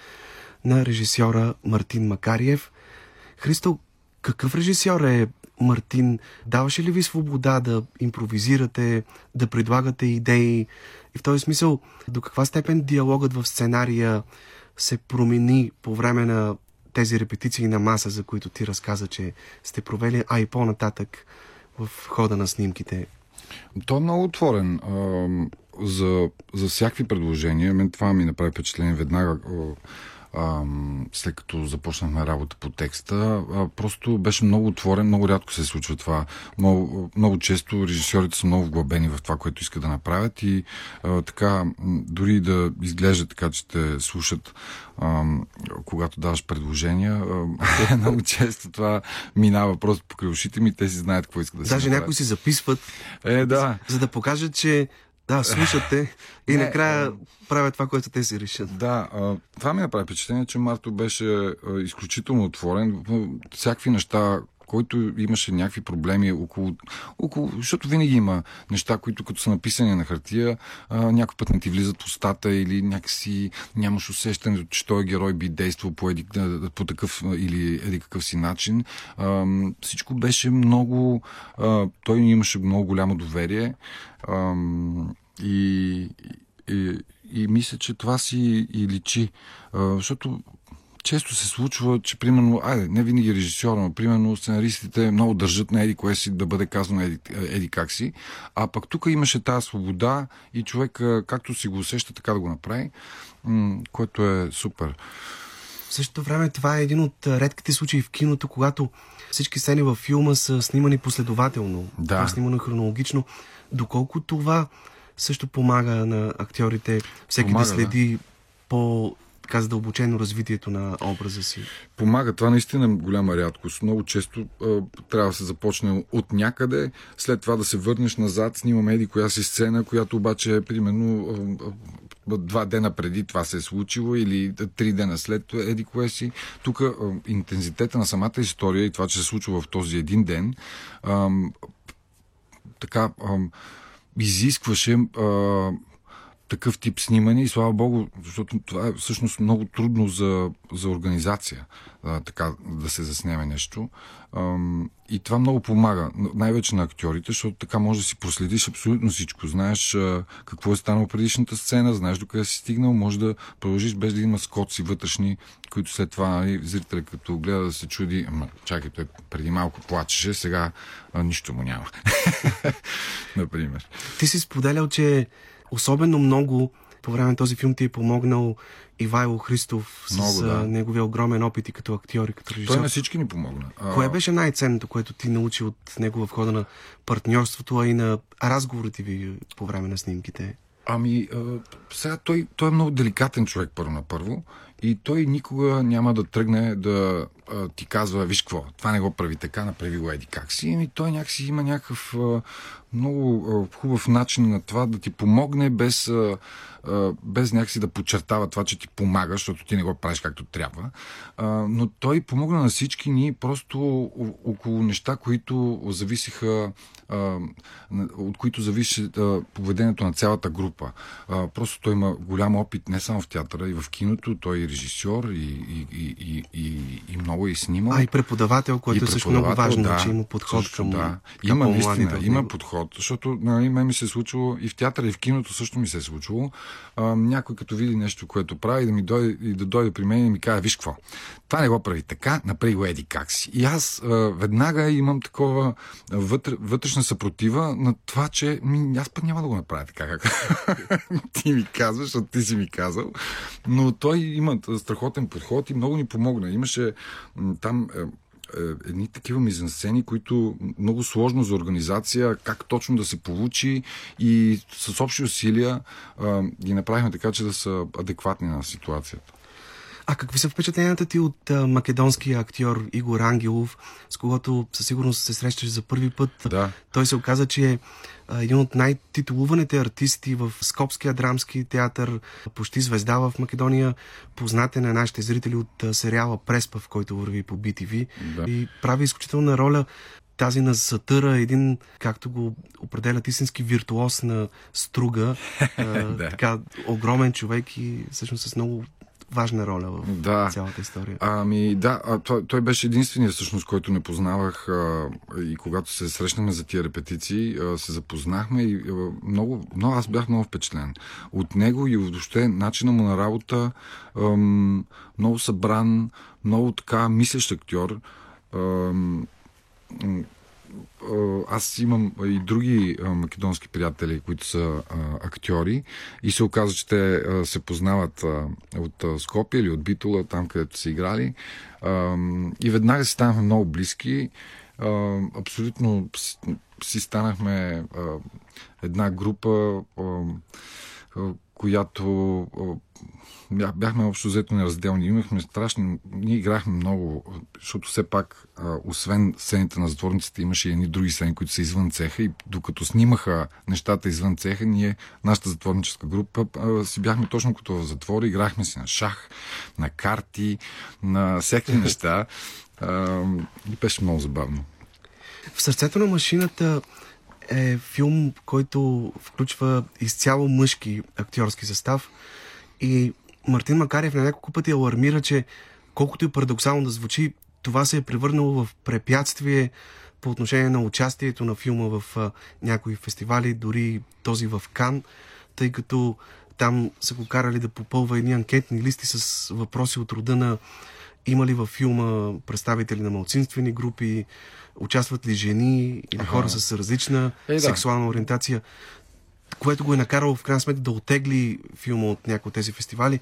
на режисьора Мартин Макариев. Христо, какъв режисьор е Мартин? Даваше ли ви свобода да импровизирате, да предлагате идеи? И в този смисъл, до каква степен диалогът в сценария се промени по време на тези репетиции на маса, за които ти разказа, че сте провели, а и по-нататък в хода на снимките? Той е много отворен за, за всякакви предложения. Мен това ми направи впечатление веднага след като започнахме работа по текста. А, просто беше много отворен, много рядко се случва това. Много, много често режисьорите са много вглъбени в това, което искат да направят и а, така, дори да изглежда така, че те слушат когато даваш предложения, а, (laughs) много често това минава просто по ушите ми, те си знаят какво искат да си Даже някои си записват, е, да. за да покажат, че да, слушате и (laughs) не, накрая правят това, което те си решат. Да, това ми направи впечатление, че Марто беше изключително отворен. Всякакви неща, който имаше някакви проблеми около, около... Защото винаги има неща, които като са написани на хартия, а, някой път не ти влизат в устата или някакси нямаш усещането, че този герой би действал по, еди, по такъв или еди какъв си начин. А, всичко беше много... А, той имаше много голямо доверие. А, и, и, и мисля, че това си и личи. А, защото често се случва, че примерно, айде, не винаги режисьор, но примерно сценаристите много държат на еди кое си да бъде казано еди, еди как си, а пък тук имаше тази свобода и човек както си го усеща, така да го направи, което е супер. В същото време това е един от редките случаи в киното, когато всички сцени във филма са снимани последователно, да. снимано хронологично. Доколко това също помага на актьорите всеки помага, да следи да. по така задълбочено развитието на образа си. Помага. Това наистина е голяма рядкост. Много често а, трябва да се започне от някъде, след това да се върнеш назад, снимаме еди коя си сцена, която обаче е примерно а, два дена преди това се е случило или три дена след еди кое си. Тук интензитета на самата история и това, че се случва в този един ден, а, така а, изискваше а, такъв тип снимане и слава Богу, защото това е всъщност много трудно за, за организация, а, така да се заснеме нещо. А, и това много помага, най-вече на актьорите, защото така може да си проследиш абсолютно всичко. Знаеш а, какво е станало предишната сцена, знаеш до къде си стигнал, може да продължиш без да има скоци вътрешни, които след това нали, зрителя като гледа да се чуди, ама чакай, той преди малко плачеше, сега а, нищо му няма. (laughs) Например. Ти си споделял, че особено много по време на този филм ти е помогнал Ивайло Христов с много, да. неговия огромен опит и като актьор и като режисьор. Той на всички ни помогна. Кое беше най-ценното, което ти научи от него в хода на партньорството, а и на разговорите ви по време на снимките? Ами, а, сега той, той е много деликатен човек първо на първо и той никога няма да тръгне да а, ти казва, виж какво, това не го прави така, направи го еди как си. Ами той някакси има някакъв а, много а, хубав начин на това да ти помогне без, а, а, без някакси да подчертава това, че ти помага, защото ти не го правиш както трябва. А, но той помогна на всички ни просто около неща, които зависиха от които зависи поведението на цялата група. Просто той има голям опит не само в театъра, и в киното. Той режисьор и, и, и, и, и много е снимал. А и преподавател, което е също много важно, да, че има подход също, към, да. Има наистина, има подход, защото нали, мен ми се е случило и в театъра, и в киното също ми се е случило. А, някой като види нещо, което прави, да ми дойде, и да дойде при мен и ми каже, виж какво, това не го прави така, направи го еди как си. И аз а, веднага имам такова вътре, вътрешна съпротива на това, че ми, аз път няма да го направя така, как (laughs) ти ми казваш, защото ти си ми казал. Но той има страхотен подход и много ни помогна. Имаше там е, е, едни такива мизансцени, които много сложно за организация, как точно да се получи и с общи усилия ги направихме така, че да са адекватни на ситуацията. А какви са впечатленията ти от а, македонския актьор Игор Ангелов, с когото със сигурност се срещаш за първи път. Да. Той се оказа, че е а, един от най-титулуваните артисти в Скопския драмски театър, почти звезда в Македония, познате на нашите зрители от сериала Преспа, в който върви по BTV. Да. И прави изключителна роля тази на Сатъра, един, както го определят, истински виртуоз на струга. (laughs) а, Да. Така огромен човек и всъщност с много важна роля в Да. цялата история. Ами да, а, той, той беше единственият всъщност, който не познавах а, и когато се срещнахме за тия репетиции, а, се запознахме и а, много, много, аз бях много впечатлен от него и въобще начина му на работа, ам, много събран, много така мислещ актьор. Ам, аз имам и други а, македонски приятели, които са а, актьори и се оказа, че те се познават от Скопия или от Битула, там където са играли. И веднага си станахме много близки. Абсолютно си, станахме една група, която бяхме общо взето неразделни. Имахме страшни... Ние играхме много, защото все пак, освен сцените на затворниците, имаше и едни други сцени, които са извън цеха и докато снимаха нещата извън цеха, ние, нашата затворническа група, си бяхме точно като в затвора, играхме си на шах, на карти, на всякакви (laughs) неща. И беше много забавно. В сърцето на машината е филм, който включва изцяло мъжки актьорски състав. И Мартин Макарев на няколко пъти алармира, че колкото и парадоксално да звучи, това се е превърнало в препятствие по отношение на участието на филма в а, някои фестивали, дори този в Кан, тъй като там са го карали да попълва едни анкетни листи с въпроси от рода на има ли във филма представители на малцинствени групи, участват ли жени или хора с различна Е, да. сексуална ориентация, което го е накарало в крайна сметка да отегли филма от някои от тези фестивали.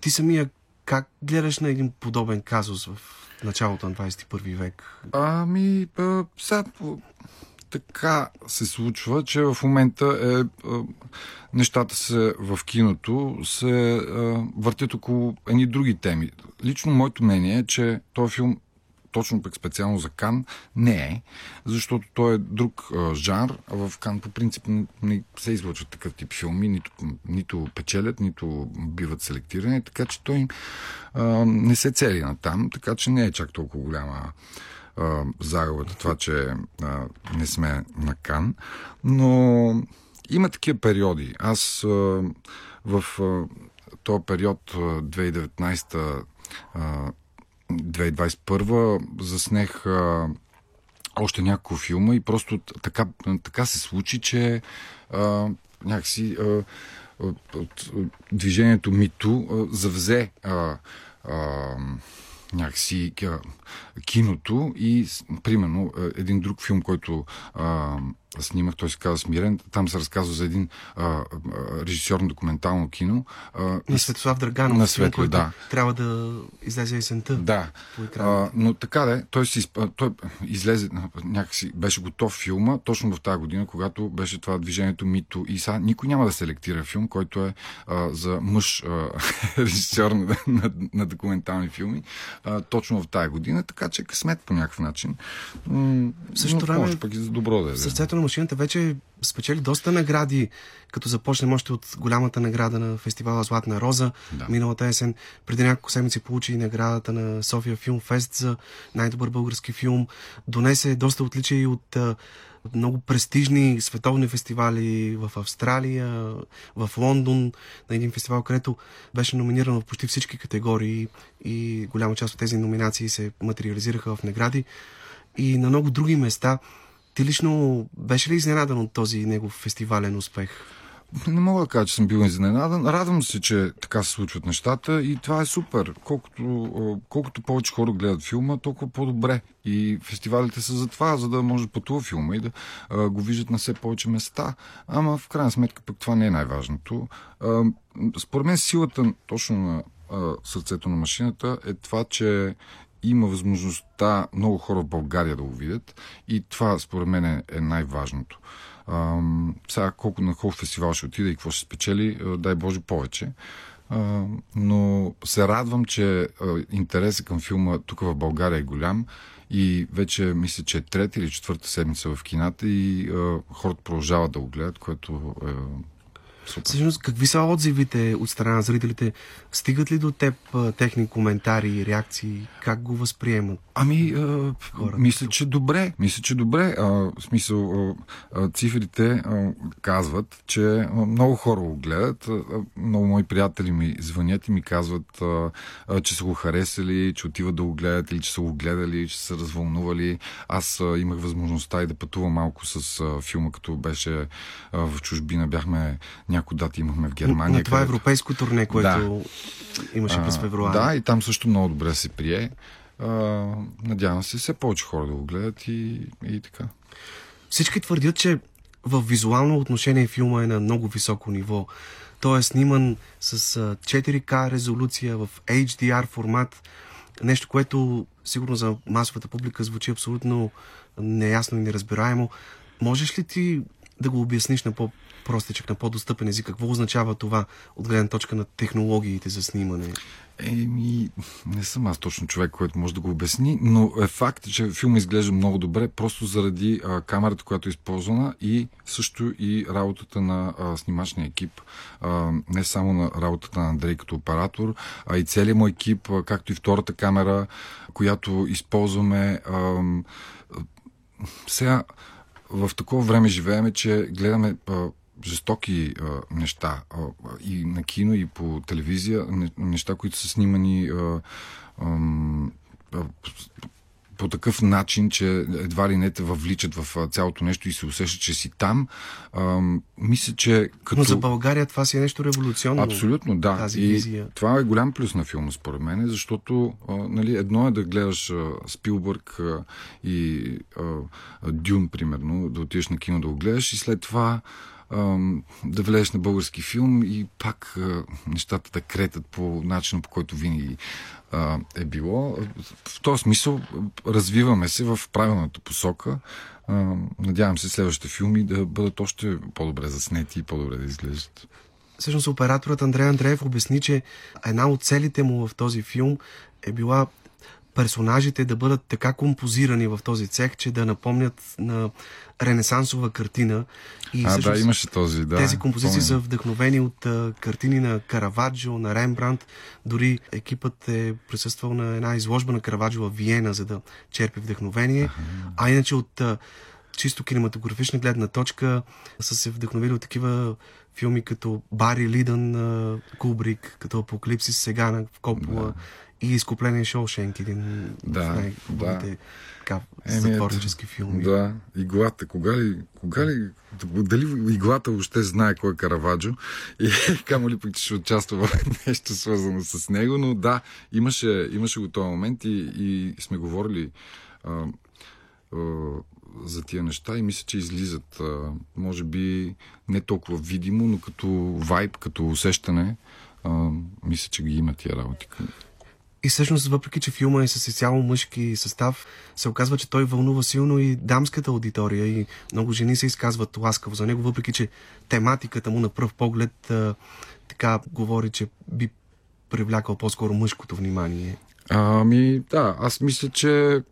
Ти самия как гледаш на един подобен казус в началото на 21 век? Ами, а, сега така се случва, че в момента е, а, нещата се в киното се а, въртят около едни други теми. Лично моето мнение е, че този филм точно пък специално за Кан не е, защото той е друг а, жанр, а в Кан по принцип не, не се излъчват такъв тип филми, нито, нито печелят, нито биват селектирани, така че той а, не се цели на там, така че не е чак толкова голяма а, загубата това, че а, не сме на Кан, но има такива периоди. Аз а, в а, този период а, 2019 а, 2021 заснех а, още няколко филма и просто така, така се случи, че а, някакси а, от, движението Мито завзе а, а, някакси киното и примерно а, един друг филм, който а, снимах, той се казва Смирен, там се разказва за един а, а, режисьор на документално кино. А, На Светослав Драганов, На Светло, който да. трябва да излезе есента. Да. А, но така да, е, той, си, той излезе някакси, беше готов филма точно в тази година, когато беше това движението Мито и сега никой няма да селектира филм, който е а, за мъж а, (laughs) режисьор на, на, на документални филми, а, точно в тази година, така че е късмет по някакъв начин. М- но време, може пък и за добро да е. Сърцето на машината вече спечели доста награди, като започнем още от голямата награда на фестивала Златна роза Да. миналата есен. Преди няколко седмици получи и наградата на София Филм Фест за най-добър български филм. Донесе доста отличия и от а, много престижни световни фестивали в Австралия, в Лондон, на един фестивал, където беше номиниран в почти всички категории и голяма част от тези номинации се материализираха в награди. И на много други места. Ти лично беше ли изненадан от този негов фестивален успех? Не мога да кажа, че съм бил изненадан. Радвам се, че така се случват нещата и това е супер. Колкото, колкото повече хора гледат филма, толкова по-добре. И фестивалите са за това, за да може да пътува филма и да а, го виждат на все повече места. Ама в крайна сметка пък това не е най-важното. А, според мен силата точно на а, сърцето на машината е това, че има възможността много хора в България да го видят и това според мен е, най-важното. Ам, сега колко на колко фестивал ще отида и какво ще спечели, дай Боже повече. А, но се радвам, че интересът към филма тук в България е голям и вече мисля, че е трета или четвърта седмица в кината и хората продължават да го гледат, което е Супер. Всъщност, какви са отзивите от страна на зрителите? Стигат ли до теб а, техни коментари реакции? Как го възприемат? Ами, а, мисля, че добре. Мисля, че добре. А, в смисъл, а, цифрите а, казват, че много хора го гледат. А, много мои приятели ми звънят и ми казват, а, а, че са го харесали, че отиват да го гледат или че са го гледали, че са развълнували. Аз а, имах възможността и да пътувам малко с а, филма, като беше а, в чужбина. Бяхме някои дати имахме в Германия. На това където... европейско турне, което да. имаше през февруари. Да, и там също много добре се прие. А, надявам се все повече хора да го гледат и, и така. Всички твърдят, че в визуално отношение филма е на много високо ниво. Той е сниман с 4K резолюция в HDR формат. Нещо, което сигурно за масовата публика звучи абсолютно неясно и неразбираемо. Можеш ли ти да го обясниш на по простичък, на по-достъпен език. Какво означава това от гледна точка на технологиите за снимане? Еми, не съм аз точно човек, който може да го обясни, но е факт, че филм изглежда много добре, просто заради а, камерата, която е използвана и също и работата на а, снимачния екип. А, не само на работата на Андрей като оператор, а и целият му екип, а, както и втората камера, която използваме. А, сега, в такова време живееме, че гледаме а, жестоки а, неща а, и на кино, и по телевизия, неща, които са снимани а, а, по такъв начин, че едва ли не те въвличат в цялото нещо и се усеща, че си там. А, мисля, че като... Но за България това си е нещо революционно. Абсолютно, да. Тази и визия. това е голям плюс на филма, според мен, защото а, нали, едно е да гледаш а, Спилбърг а, и а, Дюн, примерно, да отидеш на кино да го гледаш и след това да влезеш на български филм и пак нещата да кретат по начина, по който винаги е било. В този смисъл развиваме се в правилната посока. Надявам се следващите филми да бъдат още по-добре заснети и по-добре да изглеждат. Всъщност операторът Андрей Андреев обясни, че една от целите му в този филм е била персонажите да бъдат така композирани в този цех, че да напомнят на ренесансова картина. И а, да, имаше този, да. Тези композиции помня. са вдъхновени от а, картини на Караваджо, на Рембрандт. Дори екипът е присъствал на една изложба на Караваджо в Виена, за да черпи вдъхновение. Ага. А иначе от а, чисто кинематографична гледна точка са се вдъхновили от такива филми като Бари Лидън, Кубрик, като Апокалипсис сега на Копола. Да и изкупление Шоушенк, един да, от най-хубавите да. затворнически филми. Да, иглата. Кога ли, кога ли, дали иглата въобще знае кой е Караваджо и (laughs) камо ли пък ще участва в нещо свързано с него, но да, имаше, имаше го този момент и, и сме говорили а, а, за тия неща и мисля, че излизат. А, може би не толкова видимо, но като вайб, като усещане, а, мисля, че ги има тия работи. И всъщност, въпреки че филма е с изцяло мъжки състав, се оказва, че той вълнува силно и дамската аудитория и много жени се изказват ласкаво за него, въпреки че тематиката му на пръв поглед а, така говори, че би привлякал по-скоро мъжкото внимание. Ами, да, аз мисля, че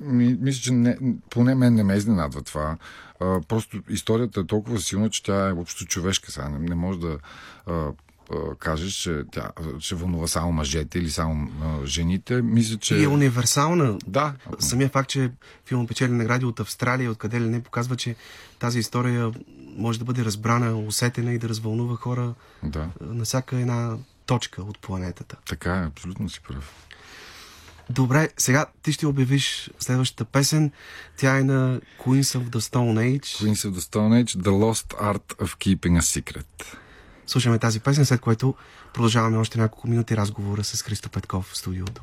мисля, че не, поне мен не ме изненадва това. А, просто историята е толкова силна, че тя е общо човешка. Сега не, не може да а, кажеш, че тя ще вълнува само мъжете или само жените, мисля, че... И е универсална. Да. Самия факт, че филм печели награди от Австралия, откъде ли не, показва, че тази история може да бъде разбрана, усетена и да развълнува хора да. на всяка една точка от планетата. Така е, абсолютно си прав. Добре, сега ти ще обявиш следващата песен. Тя е на Queens of the Stone Age. Queens of the Stone Age, The Lost Art of Keeping a Secret слушаме тази песен, след което продължаваме още няколко минути разговора с Христо Петков в студиото.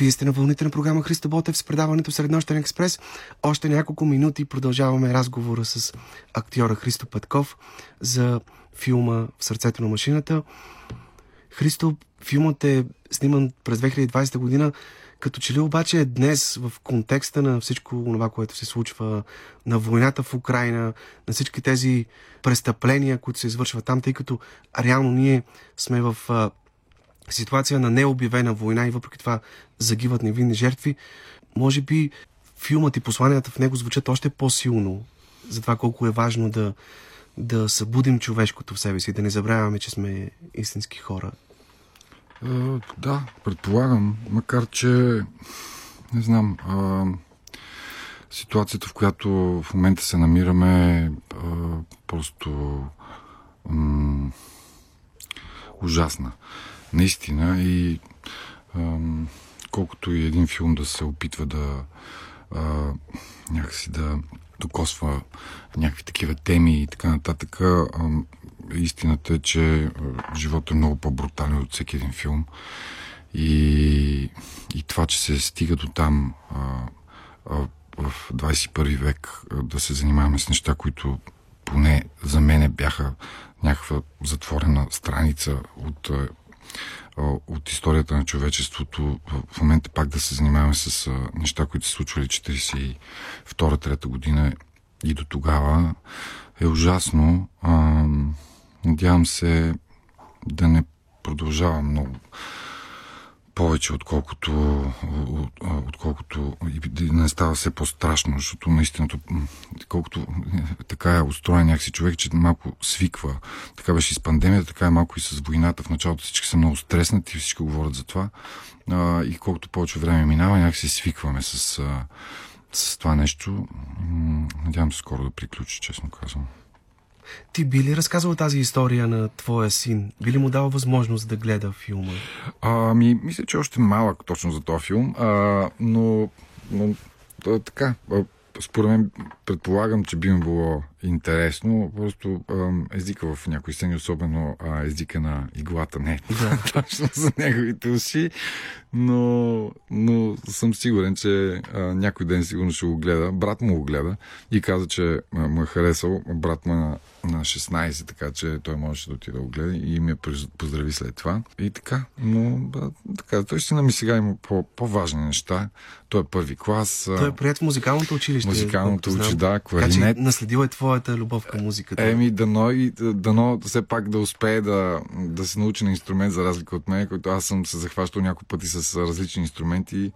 Вие сте на вълните на програма Христо Ботев с предаването Среднощен експрес. Още няколко минути продължаваме разговора с актьора Христо Петков за филма В сърцето на машината. Христо, филмът е сниман през 2020 година. Като че ли обаче е днес в контекста на всичко това, което се случва на войната в Украина, на всички тези престъпления, които се извършват там, тъй като реално ние сме в ситуация на необявена война и въпреки това загиват невинни жертви, може би филмът и посланията в него звучат още по-силно за това колко е важно да, да събудим човешкото в себе си, да не забравяме, че сме истински хора. А, да, предполагам, макар че не знам, а, ситуацията, в която в момента се намираме, а, просто м- ужасна. Наистина и а, колкото и един филм да се опитва да а, някакси да докосва някакви такива теми и така нататък, а, истината е, че животът е много по-брутален от всеки един филм. И, и това, че се стига до там а, а, в 21 век а, да се занимаваме с неща, които поне за мене бяха някаква затворена страница от, от историята на човечеството. В момента пак да се занимаваме с неща, които се случвали 42-3 година и до тогава е ужасно. Надявам се да не продължава много повече, отколкото, отколкото и не става все по-страшно, защото наистина, колкото така е устроен някакси човек, че малко свиква. Така беше и с пандемията, така е малко и с войната. В началото всички са много стреснати, всички говорят за това. И колкото повече време минава, някакси свикваме с, с това нещо. Надявам се скоро да приключи, честно казвам. Ти би ли разказал тази история на твоя син? Би ли му дал възможност да гледа филма? Ами, мисля, че още малък точно за този филм, а, но, но така, според мен предполагам, че би ми било интересно. Просто езика в някои сцени, особено а, езика на иглата, не да. (laughs) точно за неговите уши, но, но съм сигурен, че а, някой ден сигурно ще го гледа. Брат му го гледа и каза, че а, му е харесал. Брат му е на, на 16, така че той можеше да отиде да го гледа и ме поздрави след това. И така, но да, така, той си нами сега има по, по-важни неща. Той е първи клас. Той е прият в музикалното училище. Музикалното училище, да, кларинет. Така, че наследил е твоята любов към музиката. Еми, дано, и, дано все пак да успее да, да се научи на инструмент, за разлика от мен, който аз съм се захващал няколко пъти с различни инструменти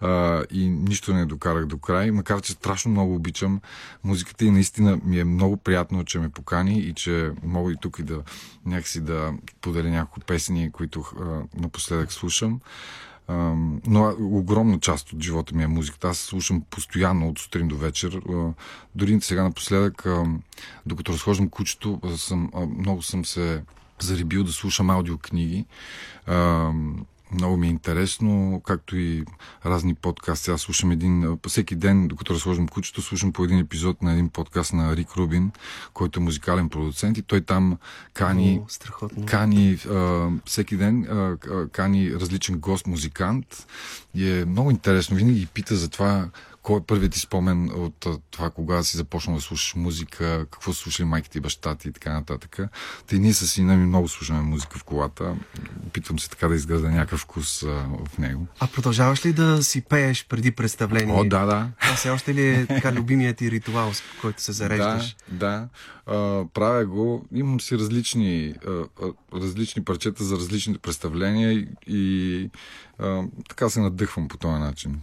а, и нищо не докарах до край, макар че страшно много обичам музиката и наистина ми е много приятно, че ме покани и че мога и тук и да някакси да поделя няколко песни, които а, напоследък слушам но огромна част от живота ми е музиката. Аз слушам постоянно от сутрин до вечер. Дори сега напоследък, докато разхождам кучето, съм, много съм се зарибил да слушам аудиокниги. Много ми е интересно, както и разни подкасти. Аз слушам един, всеки ден, докато разхождам кучето, слушам по един епизод на един подкаст на Рик Рубин, който е музикален продуцент и той там кани, О, кани а, всеки ден а, кани различен гост-музикант и е много интересно. Винаги пита за това кой е първият ти спомен от това, кога си започнал да слушаш музика, какво слушали майките и баща ти и така нататък. Те ние с сина ми много слушаме музика в колата. Опитвам се така да изгражда някакъв вкус а, в него. А продължаваш ли да си пееш преди представление? О, да, да. Това все още ли е така любимият ти ритуал, с който се зареждаш? Да, да. А, правя го. Имам си различни, а, различни парчета за различните представления и, а, така се надъхвам по този начин.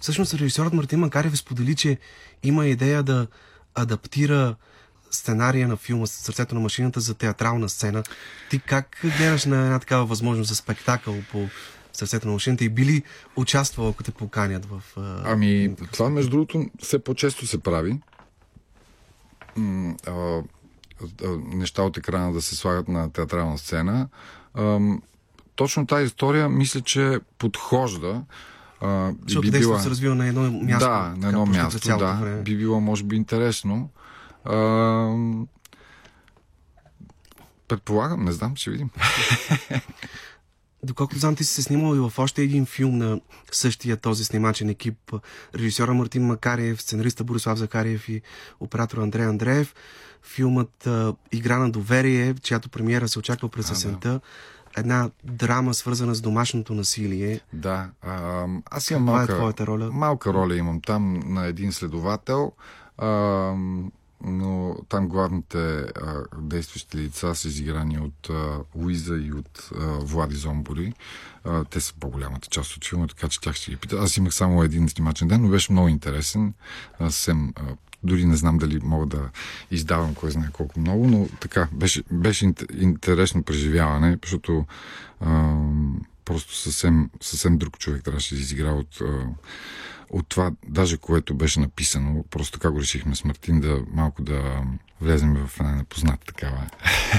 Всъщност режисьорът Мартин Макарев сподели, че има идея да адаптира сценария на филма Сърцето на машината за театрална сцена. Ти как гледаш на една такава възможност за спектакъл по Сърцето на машината и били участвал, ако те поканят в... Ами, това между другото все по-често се прави. М- а, а, неща от екрана да се слагат на театрална сцена. А, точно тази история мисля, че подхожда а, Защото би била... се развива на едно място. Да, на едно място, да. Време. Би било, може би, интересно. А, предполагам, не знам, ще видим. (laughs) Доколкото знам, ти си се снимал и в още един филм на същия този снимачен екип. Режисьора Мартин Макариев, сценариста Борислав Закариев и оператор Андрей Андреев. Филмът Игра на доверие, чиято премиера се очаква през есента. Да. Една драма, свързана с домашното насилие. Да. А, аз имам Каква малка, е твоята роля? малка роля имам там на един следовател. А, но там главните а, действащи лица са изиграни от а, Луиза и от а, Влади Зомбори. А, те са по-голямата част от филма, така че тях ще ги пита. Аз имах само един снимачен ден, но беше много интересен. А, съвсем, а, дори не знам дали мога да издавам кой знае колко много, но така, беше, беше ин- интересно преживяване, защото а, просто съвсем, съвсем друг човек трябваше да изигра от а, от това, даже което беше написано, просто така го решихме с Мартин да малко да влезем в една непозната такава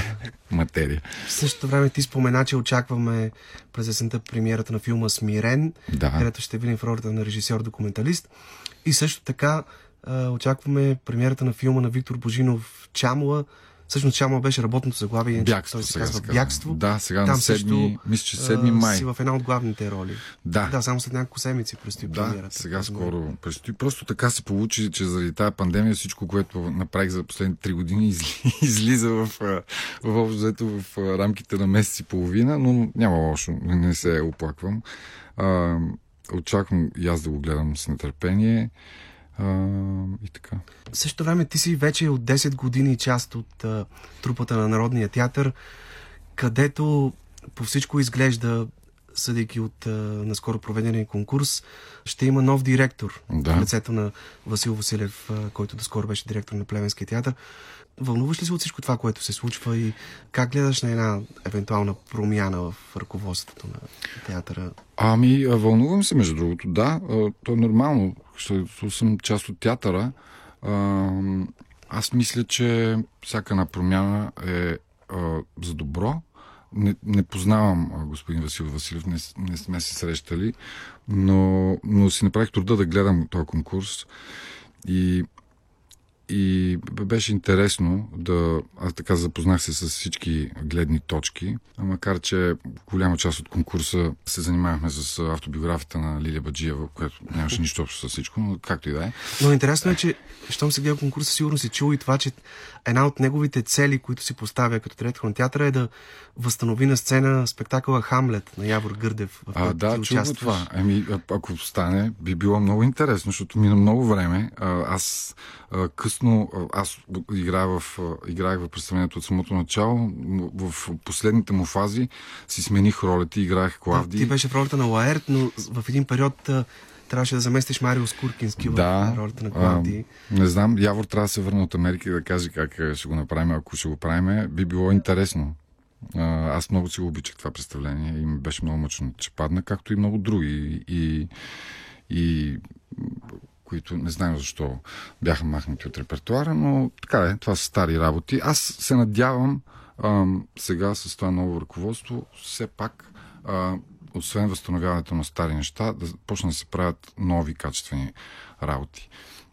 (laughs) материя. В същото време ти спомена, че очакваме през есента премиерата на филма Смирен, Да. където ще видим в ролята на режисьор-документалист. И също така очакваме премиерата на филма на Виктор Божинов Чамла. Всъщност Чамла беше работното заглавие, Бягство той се сега казва се казва. Бягство. Да, сега Там на 7, също, мисля, че а, 7 май. Си в една от главните роли. Да. Да, само след няколко седмици предстои Да, премиерата. сега скоро предстои. Просто така се получи, че заради тази пандемия всичко, което направих за последните три години, (laughs) изли, излиза в, в, взето в а, рамките на месец и половина, но няма лошо, не се оплаквам. А, очаквам и аз да го гледам с нетърпение. А, и така. В същото време ти си вече от 10 години част от а, трупата на Народния театър, където по всичко изглежда, съдейки от а, наскоро проведения конкурс, ще има нов директор Да. в лицето на Васил Василев, а, който доскоро беше директор на Плевенския театър. Вълнуваш ли се от всичко това, което се случва и как гледаш на една евентуална промяна в ръководството на театъра? Ами, вълнувам се, между другото, да. То е нормално, защото съм част от театъра. А, Аз мисля, че всяка една промяна е а, за добро. Не, не познавам а, господин Васил Василев, не, не сме се срещали, но, но си направих труда да гледам този конкурс и и беше интересно да... Аз така запознах се с всички гледни точки, макар че голяма част от конкурса се занимавахме с автобиографията на Лилия Баджиева, която нямаше нищо общо с всичко, но както и да е. Но интересно е, че щом се гледа конкурса, сигурно си чул и това, че една от неговите цели, които си поставя като директор на театъра е да възстанови на сцена спектакъла Хамлет на Явор Гърдев, в А, да, участваш. това. А- ако стане, би било много интересно, защото мина много време. Аз късно, аз играя в, играех в представлението от самото начало. В последните му фази си смених ролята и играех Клавди. ти беше в ролята на Лаерт, но в един период трябваше да заместиш Марио Скуркински Да, в ролята на Клавди. не знам, Явор трябва да се върне от Америка и да каже как е, ще го направим, ако ще го правим. Би било интересно. Аз много си го обичах това представление и ми беше много мъчно, че падна, както и много други. И, и които не знам защо бяха махнати от репертуара, но така е, това са стари работи. Аз се надявам ам, сега с това ново ръководство все пак а, освен възстановяването на стари неща, да почнат да се правят нови качествени работи.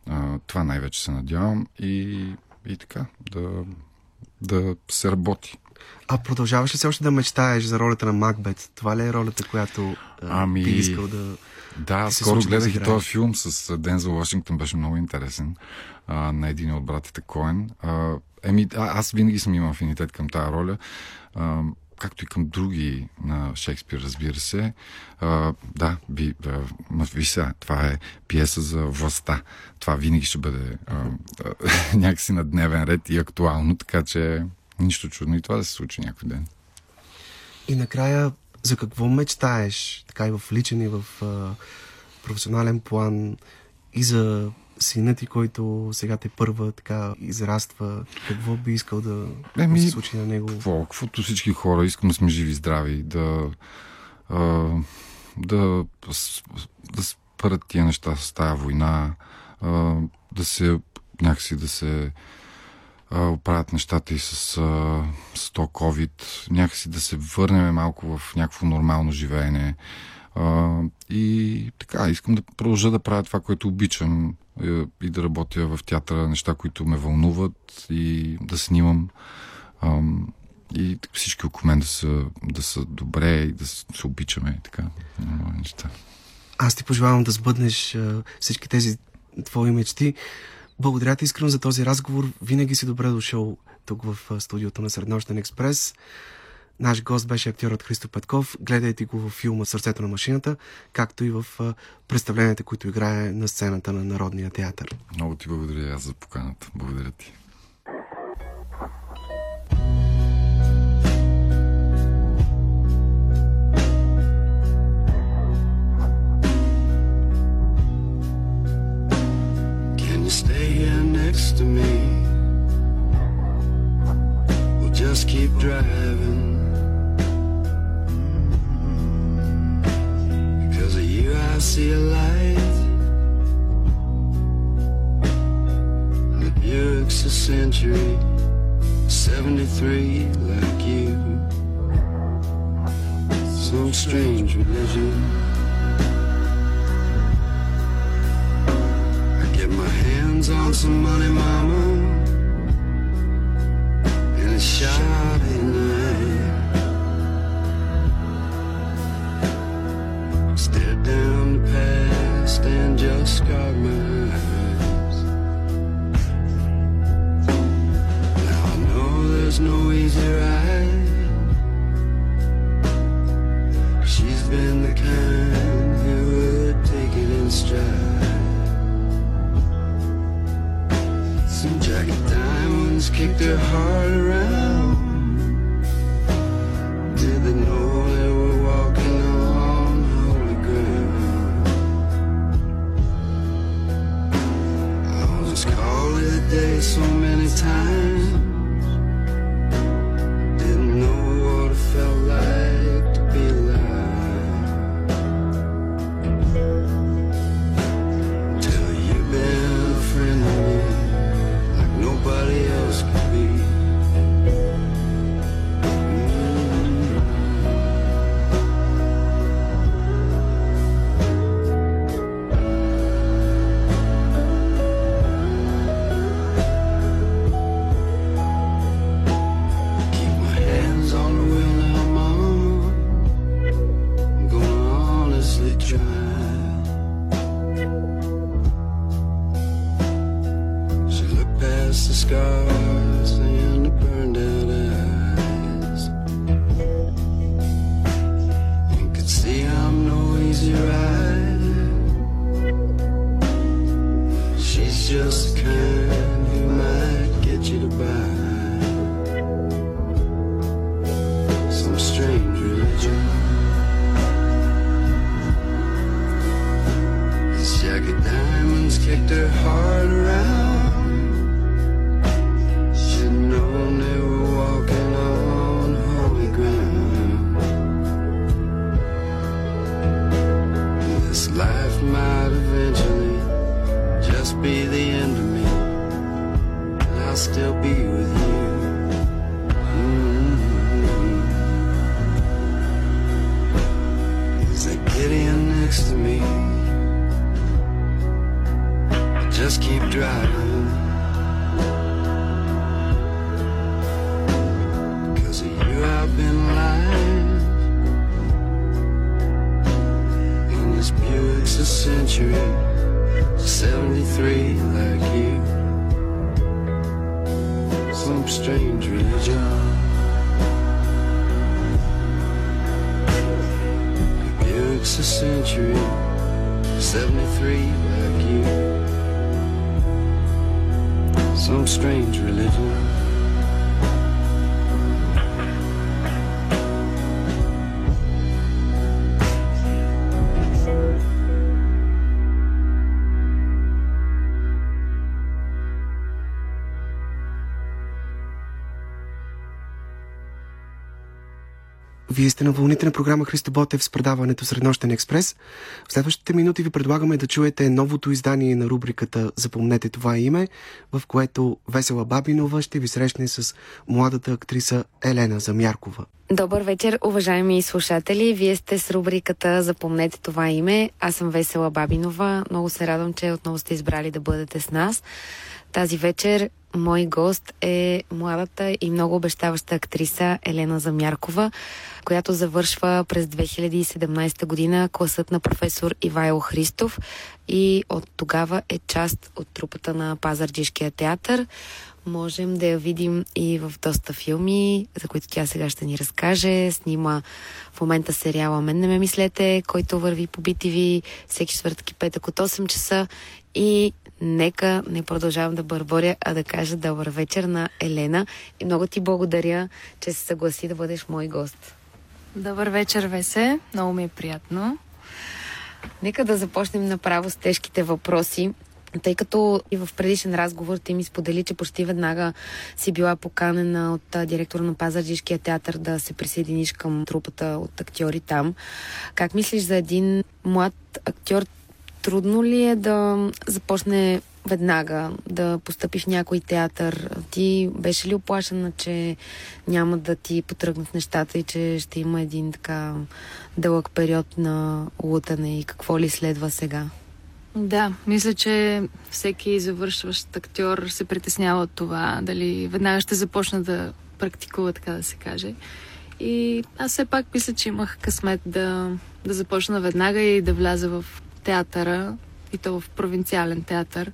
А, това най-вече се надявам и, и така, да, да се работи. А продължаваш ли все още да мечтаеш за ролята на Макбет? Това ли е ролята, която а, Ами, би искал да... Да, се скоро случи да гледах и този филм с Дензел Вашингтон, беше много интересен, а, на един от братите Коен. А, еми, а, аз винаги съм имал афинитет към тази роля, а, както и към други на Шекспир, разбира се. А, да, би, а, сега, това е пиеса за властта. Това винаги ще бъде а, а, (laughs) някакси на дневен ред и актуално, така че нищо чудно и това да се случи някой ден. И накрая, за какво мечтаеш, така и в личен и в а, професионален план, и за сина ти, който сега те първа така израства, какво би искал да, Еми, се случи на него? Какво? Каквото всички хора, искам да сме живи и здрави, да, а, да, да спрат тия неща с тая война, а, да се някакси да се оправят нещата и с, а, с то COVID, някакси да се върнем малко в някакво нормално живеене. А, и така, искам да продължа да правя това, което обичам е, и да работя в театъра, неща, които ме вълнуват и да снимам. Ам, и всички около мен да са, да са добре и да се обичаме и така. Много неща. Аз ти пожелавам да сбъднеш а, всички тези твои мечти. Благодаря ти искрено за този разговор. Винаги си добре дошъл тук в студиото на Среднощен експрес. Наш гост беше актьорът Христо Петков. Гледайте го във филма Сърцето на машината, както и в представленията, които играе на сцената на Народния театър. Много ти благодаря аз за поканата. Благодаря ти. to me. We'll just keep driving. I see a light. The Buick's a century, 73 like you. Some strange religion. I get my hands on some money, mama. And it's shoddy just got my eyes. Now I know there's no easy ride. She's been the kind who would take it in stride. Some jagged diamonds kicked her heart around. Вие сте на вълните на програма Христо Ботев с предаването Среднощен експрес. В следващите минути ви предлагаме да чуете новото издание на рубриката Запомнете това име, в което Весела Бабинова ще ви срещне с младата актриса Елена Замяркова. Добър вечер, уважаеми слушатели. Вие сте с рубриката Запомнете това име. Аз съм Весела Бабинова. Много се радвам, че отново сте избрали да бъдете с нас. Тази вечер мой гост е младата и много обещаваща актриса Елена Замяркова, която завършва през 2017 година класът на професор Ивайло Христов и от тогава е част от трупата на Пазарджишкия театър. Можем да я видим и в доста филми, за които тя сега ще ни разкаже. Снима в момента сериала Мен не ме мислете, който върви по BTV всеки четвъртък и петък от 8 часа. И нека не продължавам да бърборя, а да кажа добър вечер на Елена. И много ти благодаря, че се съгласи да бъдеш мой гост. Добър вечер, Весе. Много ми е приятно. Нека да започнем направо с тежките въпроси. Тъй като и в предишен разговор ти ми сподели, че почти веднага си била поканена от директора на Пазарджишкия театър да се присъединиш към трупата от актьори там. Как мислиш за един млад актьор? Трудно ли е да започне веднага да постъпи в някой театър? Ти беше ли оплашена, че няма да ти потръгнат нещата и че ще има един така дълъг период на лутане и какво ли следва сега? Да, мисля, че всеки завършващ актьор се притеснява от това, дали веднага ще започна да практикува, така да се каже. И аз все пак мисля, че имах късмет да, да започна веднага и да вляза в театъра, и то в провинциален театър.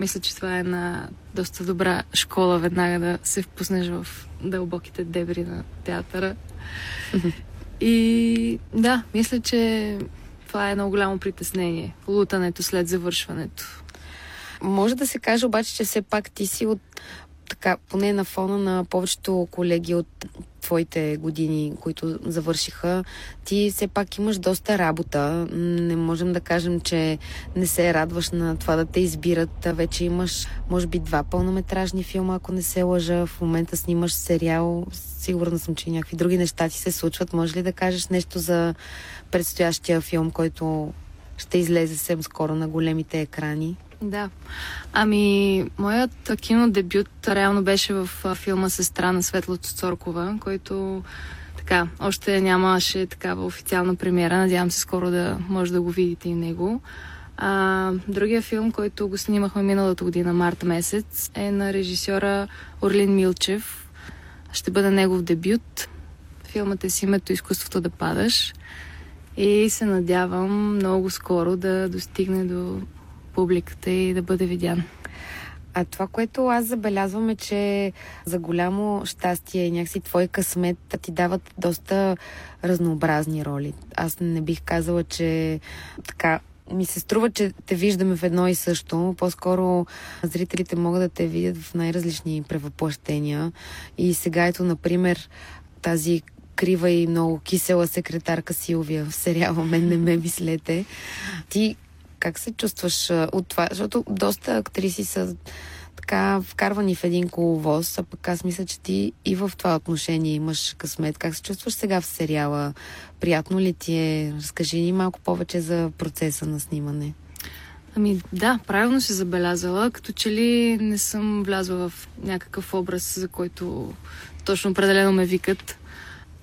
Мисля, че това е една доста добра школа веднага да се впуснеш в дълбоките дебри на театъра. (laughs) И да, мисля, че това е много голямо притеснение. Лутането след завършването. Може да се каже обаче, че все пак ти си от така, поне на фона на повечето колеги от твоите години, които завършиха, ти все пак имаш доста работа. Не можем да кажем, че не се радваш на това да те избират. Вече имаш, може би, два пълнометражни филма, ако не се лъжа. В момента снимаш сериал. Сигурна съм, че някакви други неща ти се случват. Може ли да кажеш нещо за предстоящия филм, който ще излезе съвсем скоро на големите екрани? Да. Ами, моят кинодебют реално беше в филма Сестра на Светла Цоркова, който така, още нямаше такава официална премиера. Надявам се скоро да може да го видите и него. А, другия филм, който го снимахме миналата година, март месец, е на режисьора Орлин Милчев. Ще бъде негов дебют. Филмът е с името Изкуството да падаш. И се надявам много скоро да достигне до публиката и да бъде видян. А това, което аз забелязвам е, че за голямо щастие и някакси твой късмет ти дават доста разнообразни роли. Аз не бих казала, че така ми се струва, че те виждаме в едно и също. По-скоро зрителите могат да те видят в най-различни превъплъщения. И сега ето, например, тази крива и много кисела секретарка Силвия в сериала Мен не ме мислете. Ти как се чувстваш от това? Защото доста актриси са така вкарвани в един коловоз, а пък аз мисля, че ти и в това отношение имаш късмет. Как се чувстваш сега в сериала? Приятно ли ти е? Разкажи ни малко повече за процеса на снимане. Ами да, правилно си забелязала, като че ли не съм влязла в някакъв образ, за който точно определено ме викат.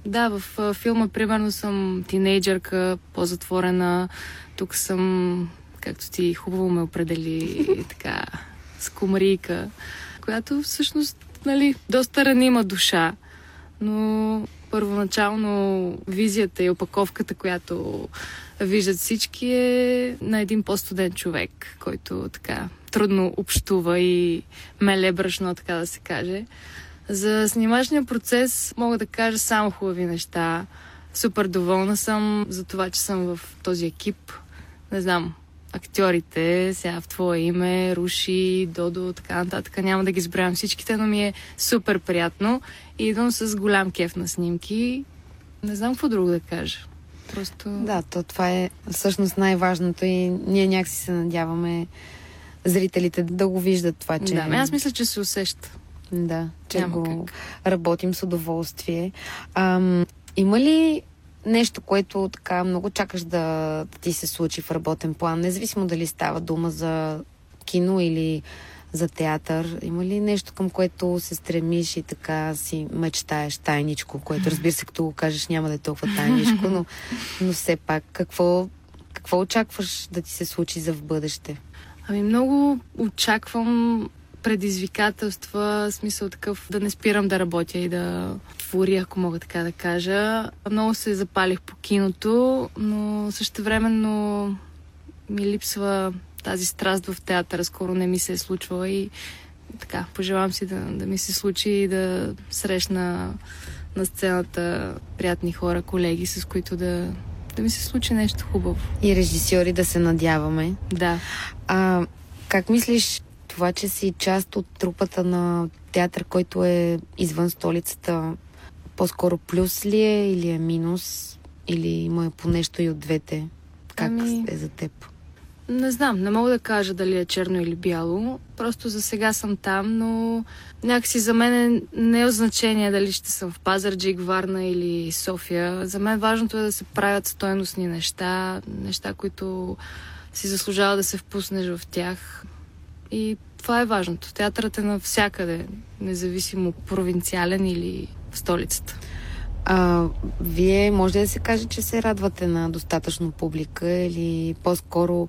Да, в филма примерно съм тинейджърка, по-затворена. Тук съм както ти хубаво ме определи (laughs) така с която всъщност, нали, доста ранима душа, но първоначално визията и опаковката, която виждат всички е на един по-студен човек, който така трудно общува и меле брашно, така да се каже. За снимачния процес мога да кажа само хубави неща. Супер доволна съм за това, че съм в този екип. Не знам, актьорите, сега в твое име, Руши, Додо, така нататък. Няма да ги избравям всичките, но ми е супер приятно. И идвам с голям кеф на снимки. Не знам какво друго да кажа. Просто... Да, то това е всъщност най-важното и ние някакси се надяваме зрителите да го виждат това, че... Да, аз мисля, че се усеща. Да, че Няма го как. работим с удоволствие. Ам, има ли нещо, което така много чакаш да, да ти се случи в работен план, независимо дали става дума за кино или за театър? Има ли нещо към което се стремиш и така си мечтаеш тайничко, което разбира се, като го кажеш няма да е толкова тайничко, но, но все пак какво, какво очакваш да ти се случи за в бъдеще? Ами много очаквам предизвикателства, смисъл такъв да не спирам да работя и да творя, ако мога така да кажа. Много се запалих по киното, но също времено ми липсва тази страст в театъра. Скоро не ми се е случвала и така, пожелавам си да, да ми се случи и да срещна на сцената приятни хора, колеги, с които да, да ми се случи нещо хубаво. И режисьори да се надяваме. Да. А как мислиш това, че си част от трупата на театър, който е извън столицата, по-скоро плюс ли е или е минус? Или има по нещо и от двете? Как ами... е за теб? Не знам, не мога да кажа дали е черно или бяло. Просто за сега съм там, но някакси за мен не е значение дали ще съм в Пазарджик, Варна или София. За мен важното е да се правят стойностни неща, неща, които си заслужава да се впуснеш в тях. И това е важното. Театърът е навсякъде, независимо провинциален или в столицата. А, вие може да се каже, че се радвате на достатъчно публика или по-скоро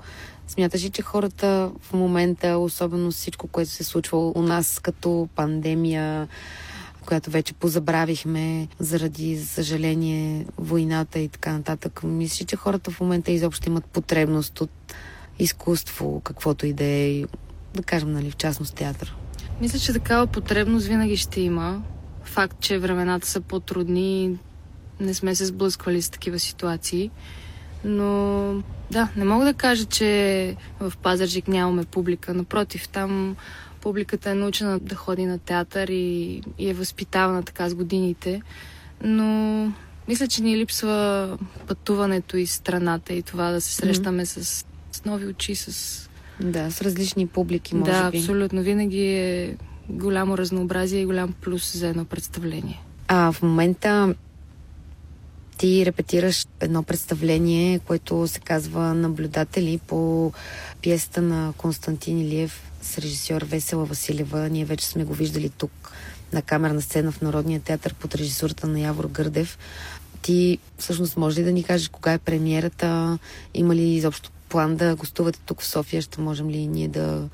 смяташ ли, че хората в момента, особено всичко, което се случва у нас като пандемия, която вече позабравихме заради, за съжаление, войната и така нататък. Мисля, че хората в момента изобщо имат потребност от изкуство, каквото и да е, да кажем, нали, в частност театър. Мисля, че такава потребност винаги ще има. Факт, че времената са по-трудни, не сме се сблъсквали с такива ситуации. Но да, не мога да кажа, че в Пазарджик нямаме публика. Напротив, там публиката е научена да ходи на театър и, и е възпитавана така с годините. Но мисля, че ни липсва пътуването из страната и това да се срещаме mm-hmm. с, с нови очи, с... Да, с различни публики, може да, би. Да, абсолютно. Винаги е голямо разнообразие и голям плюс за едно представление. А в момента ти репетираш едно представление, което се казва Наблюдатели по пиесата на Константин Илиев с режисьор Весела Василева. Ние вече сме го виждали тук на камерна сцена в Народния театър под режисурата на Явор Гърдев. Ти всъщност може ли да ни кажеш кога е премиерата? Има ли изобщо план да гостувате тук в София? Ще можем ли ние да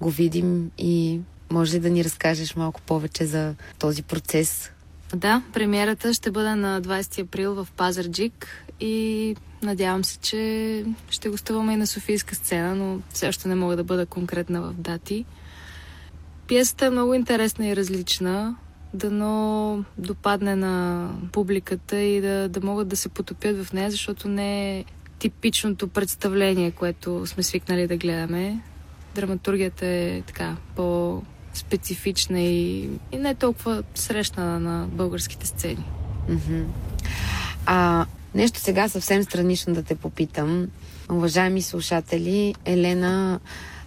го видим? И може ли да ни разкажеш малко повече за този процес? Да, премиерата ще бъде на 20 април в Пазарджик и надявам се, че ще гостуваме и на Софийска сцена, но все още не мога да бъда конкретна в дати. Пиесата е много интересна и различна, дано допадне на публиката и да, да могат да се потопят в нея, защото не е типичното представление, което сме свикнали да гледаме. Драматургията е така по специфична и, и не толкова срещна на българските сцени. Mm-hmm. А нещо сега съвсем странично да те попитам. Уважаеми слушатели, Елена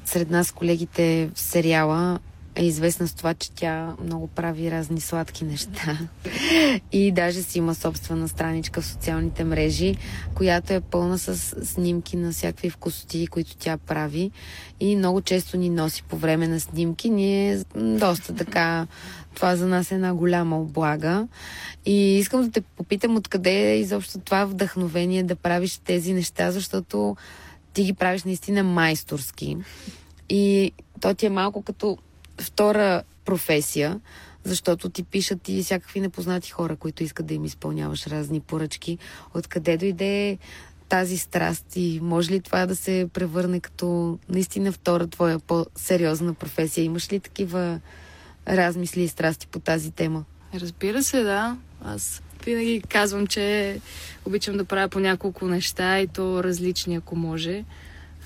сред нас колегите в сериала е известна с това, че тя много прави разни сладки неща. И даже си има собствена страничка в социалните мрежи, която е пълна с снимки на всякакви вкусоти, които тя прави. И много често ни носи по време на снимки. Ние доста така това за нас е една голяма облага. И искам да те попитам откъде е изобщо това вдъхновение да правиш тези неща, защото ти ги правиш наистина майсторски. И то ти е малко като втора професия, защото ти пишат и всякакви непознати хора, които искат да им изпълняваш разни поръчки. Откъде дойде тази страст и може ли това да се превърне като наистина втора твоя по-сериозна професия? Имаш ли такива размисли и страсти по тази тема? Разбира се, да. Аз винаги казвам, че обичам да правя по няколко неща и то различни, ако може.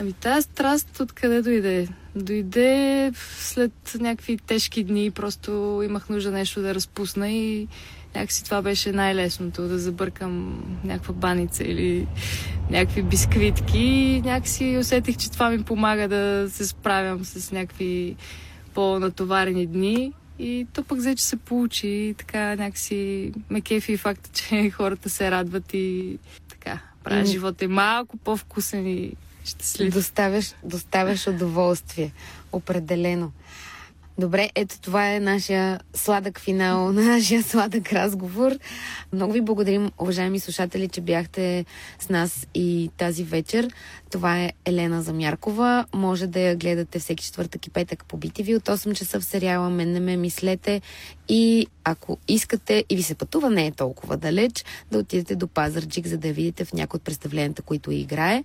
Ами тази страст откъде дойде? Дойде след някакви тежки дни, просто имах нужда нещо да разпусна и някакси това беше най-лесното, да забъркам някаква баница или някакви бисквитки и някакси усетих, че това ми помага да се справям с някакви по-натоварени дни. И то пък взе, че се получи и така някакси ме кефи факта, че хората се радват и така правя живота и малко по-вкусен и щастлив. Доставяш, доставяш удоволствие. Определено. Добре, ето това е нашия сладък финал на (laughs) нашия сладък разговор. Много ви благодарим, уважаеми слушатели, че бяхте с нас и тази вечер. Това е Елена Замяркова. Може да я гледате всеки четвъртък и петък по BTV от 8 часа в сериала Мен не ме мислете. И ако искате и ви се пътува, не е толкова далеч, да отидете до Пазарджик, за да я видите в някои от представленията, които играе.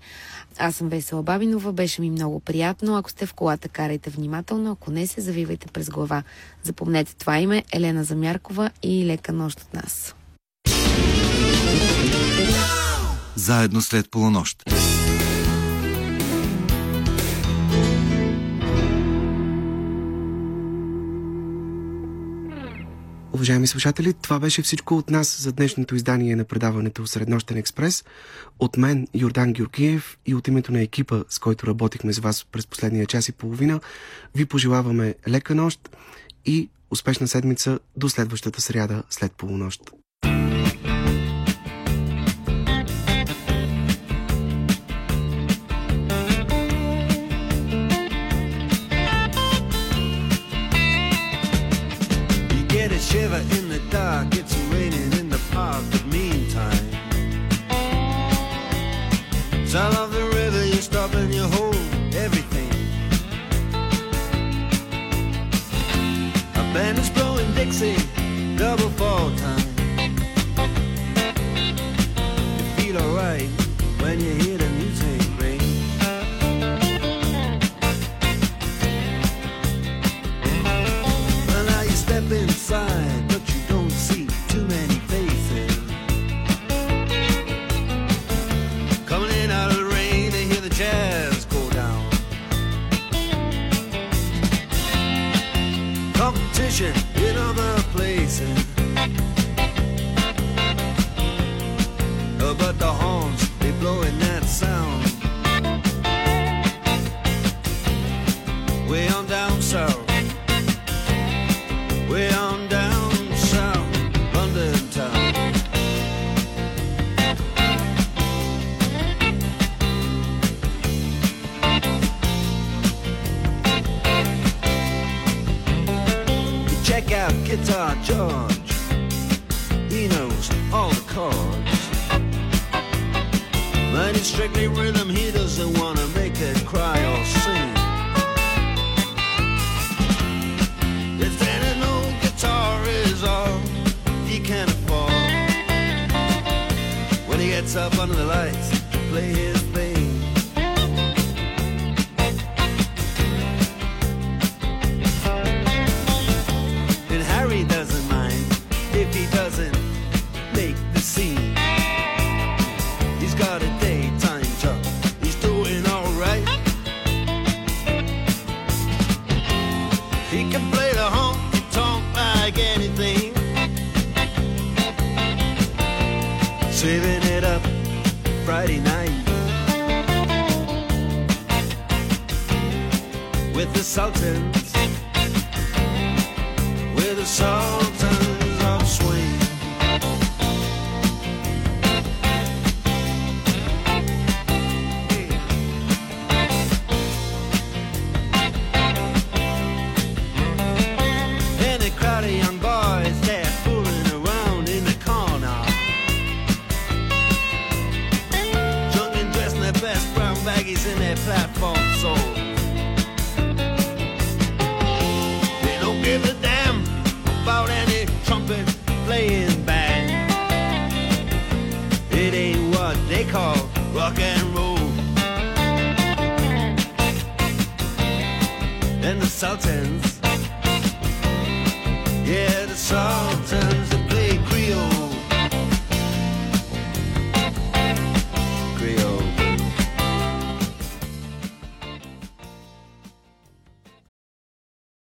Аз съм Весела Бабинова, беше ми много приятно. Ако сте в колата, карайте внимателно, ако не се завивайте през глава. Запомнете това име Елена Замяркова и лека нощ от нас. Заедно след полунощ. Уважаеми слушатели, това беше всичко от нас за днешното издание на предаването Среднощен експрес. От мен, Йордан Георгиев и от името на екипа, с който работихме с вас през последния час и половина, ви пожелаваме лека нощ и успешна седмица до следващата сряда след полунощ. Salam.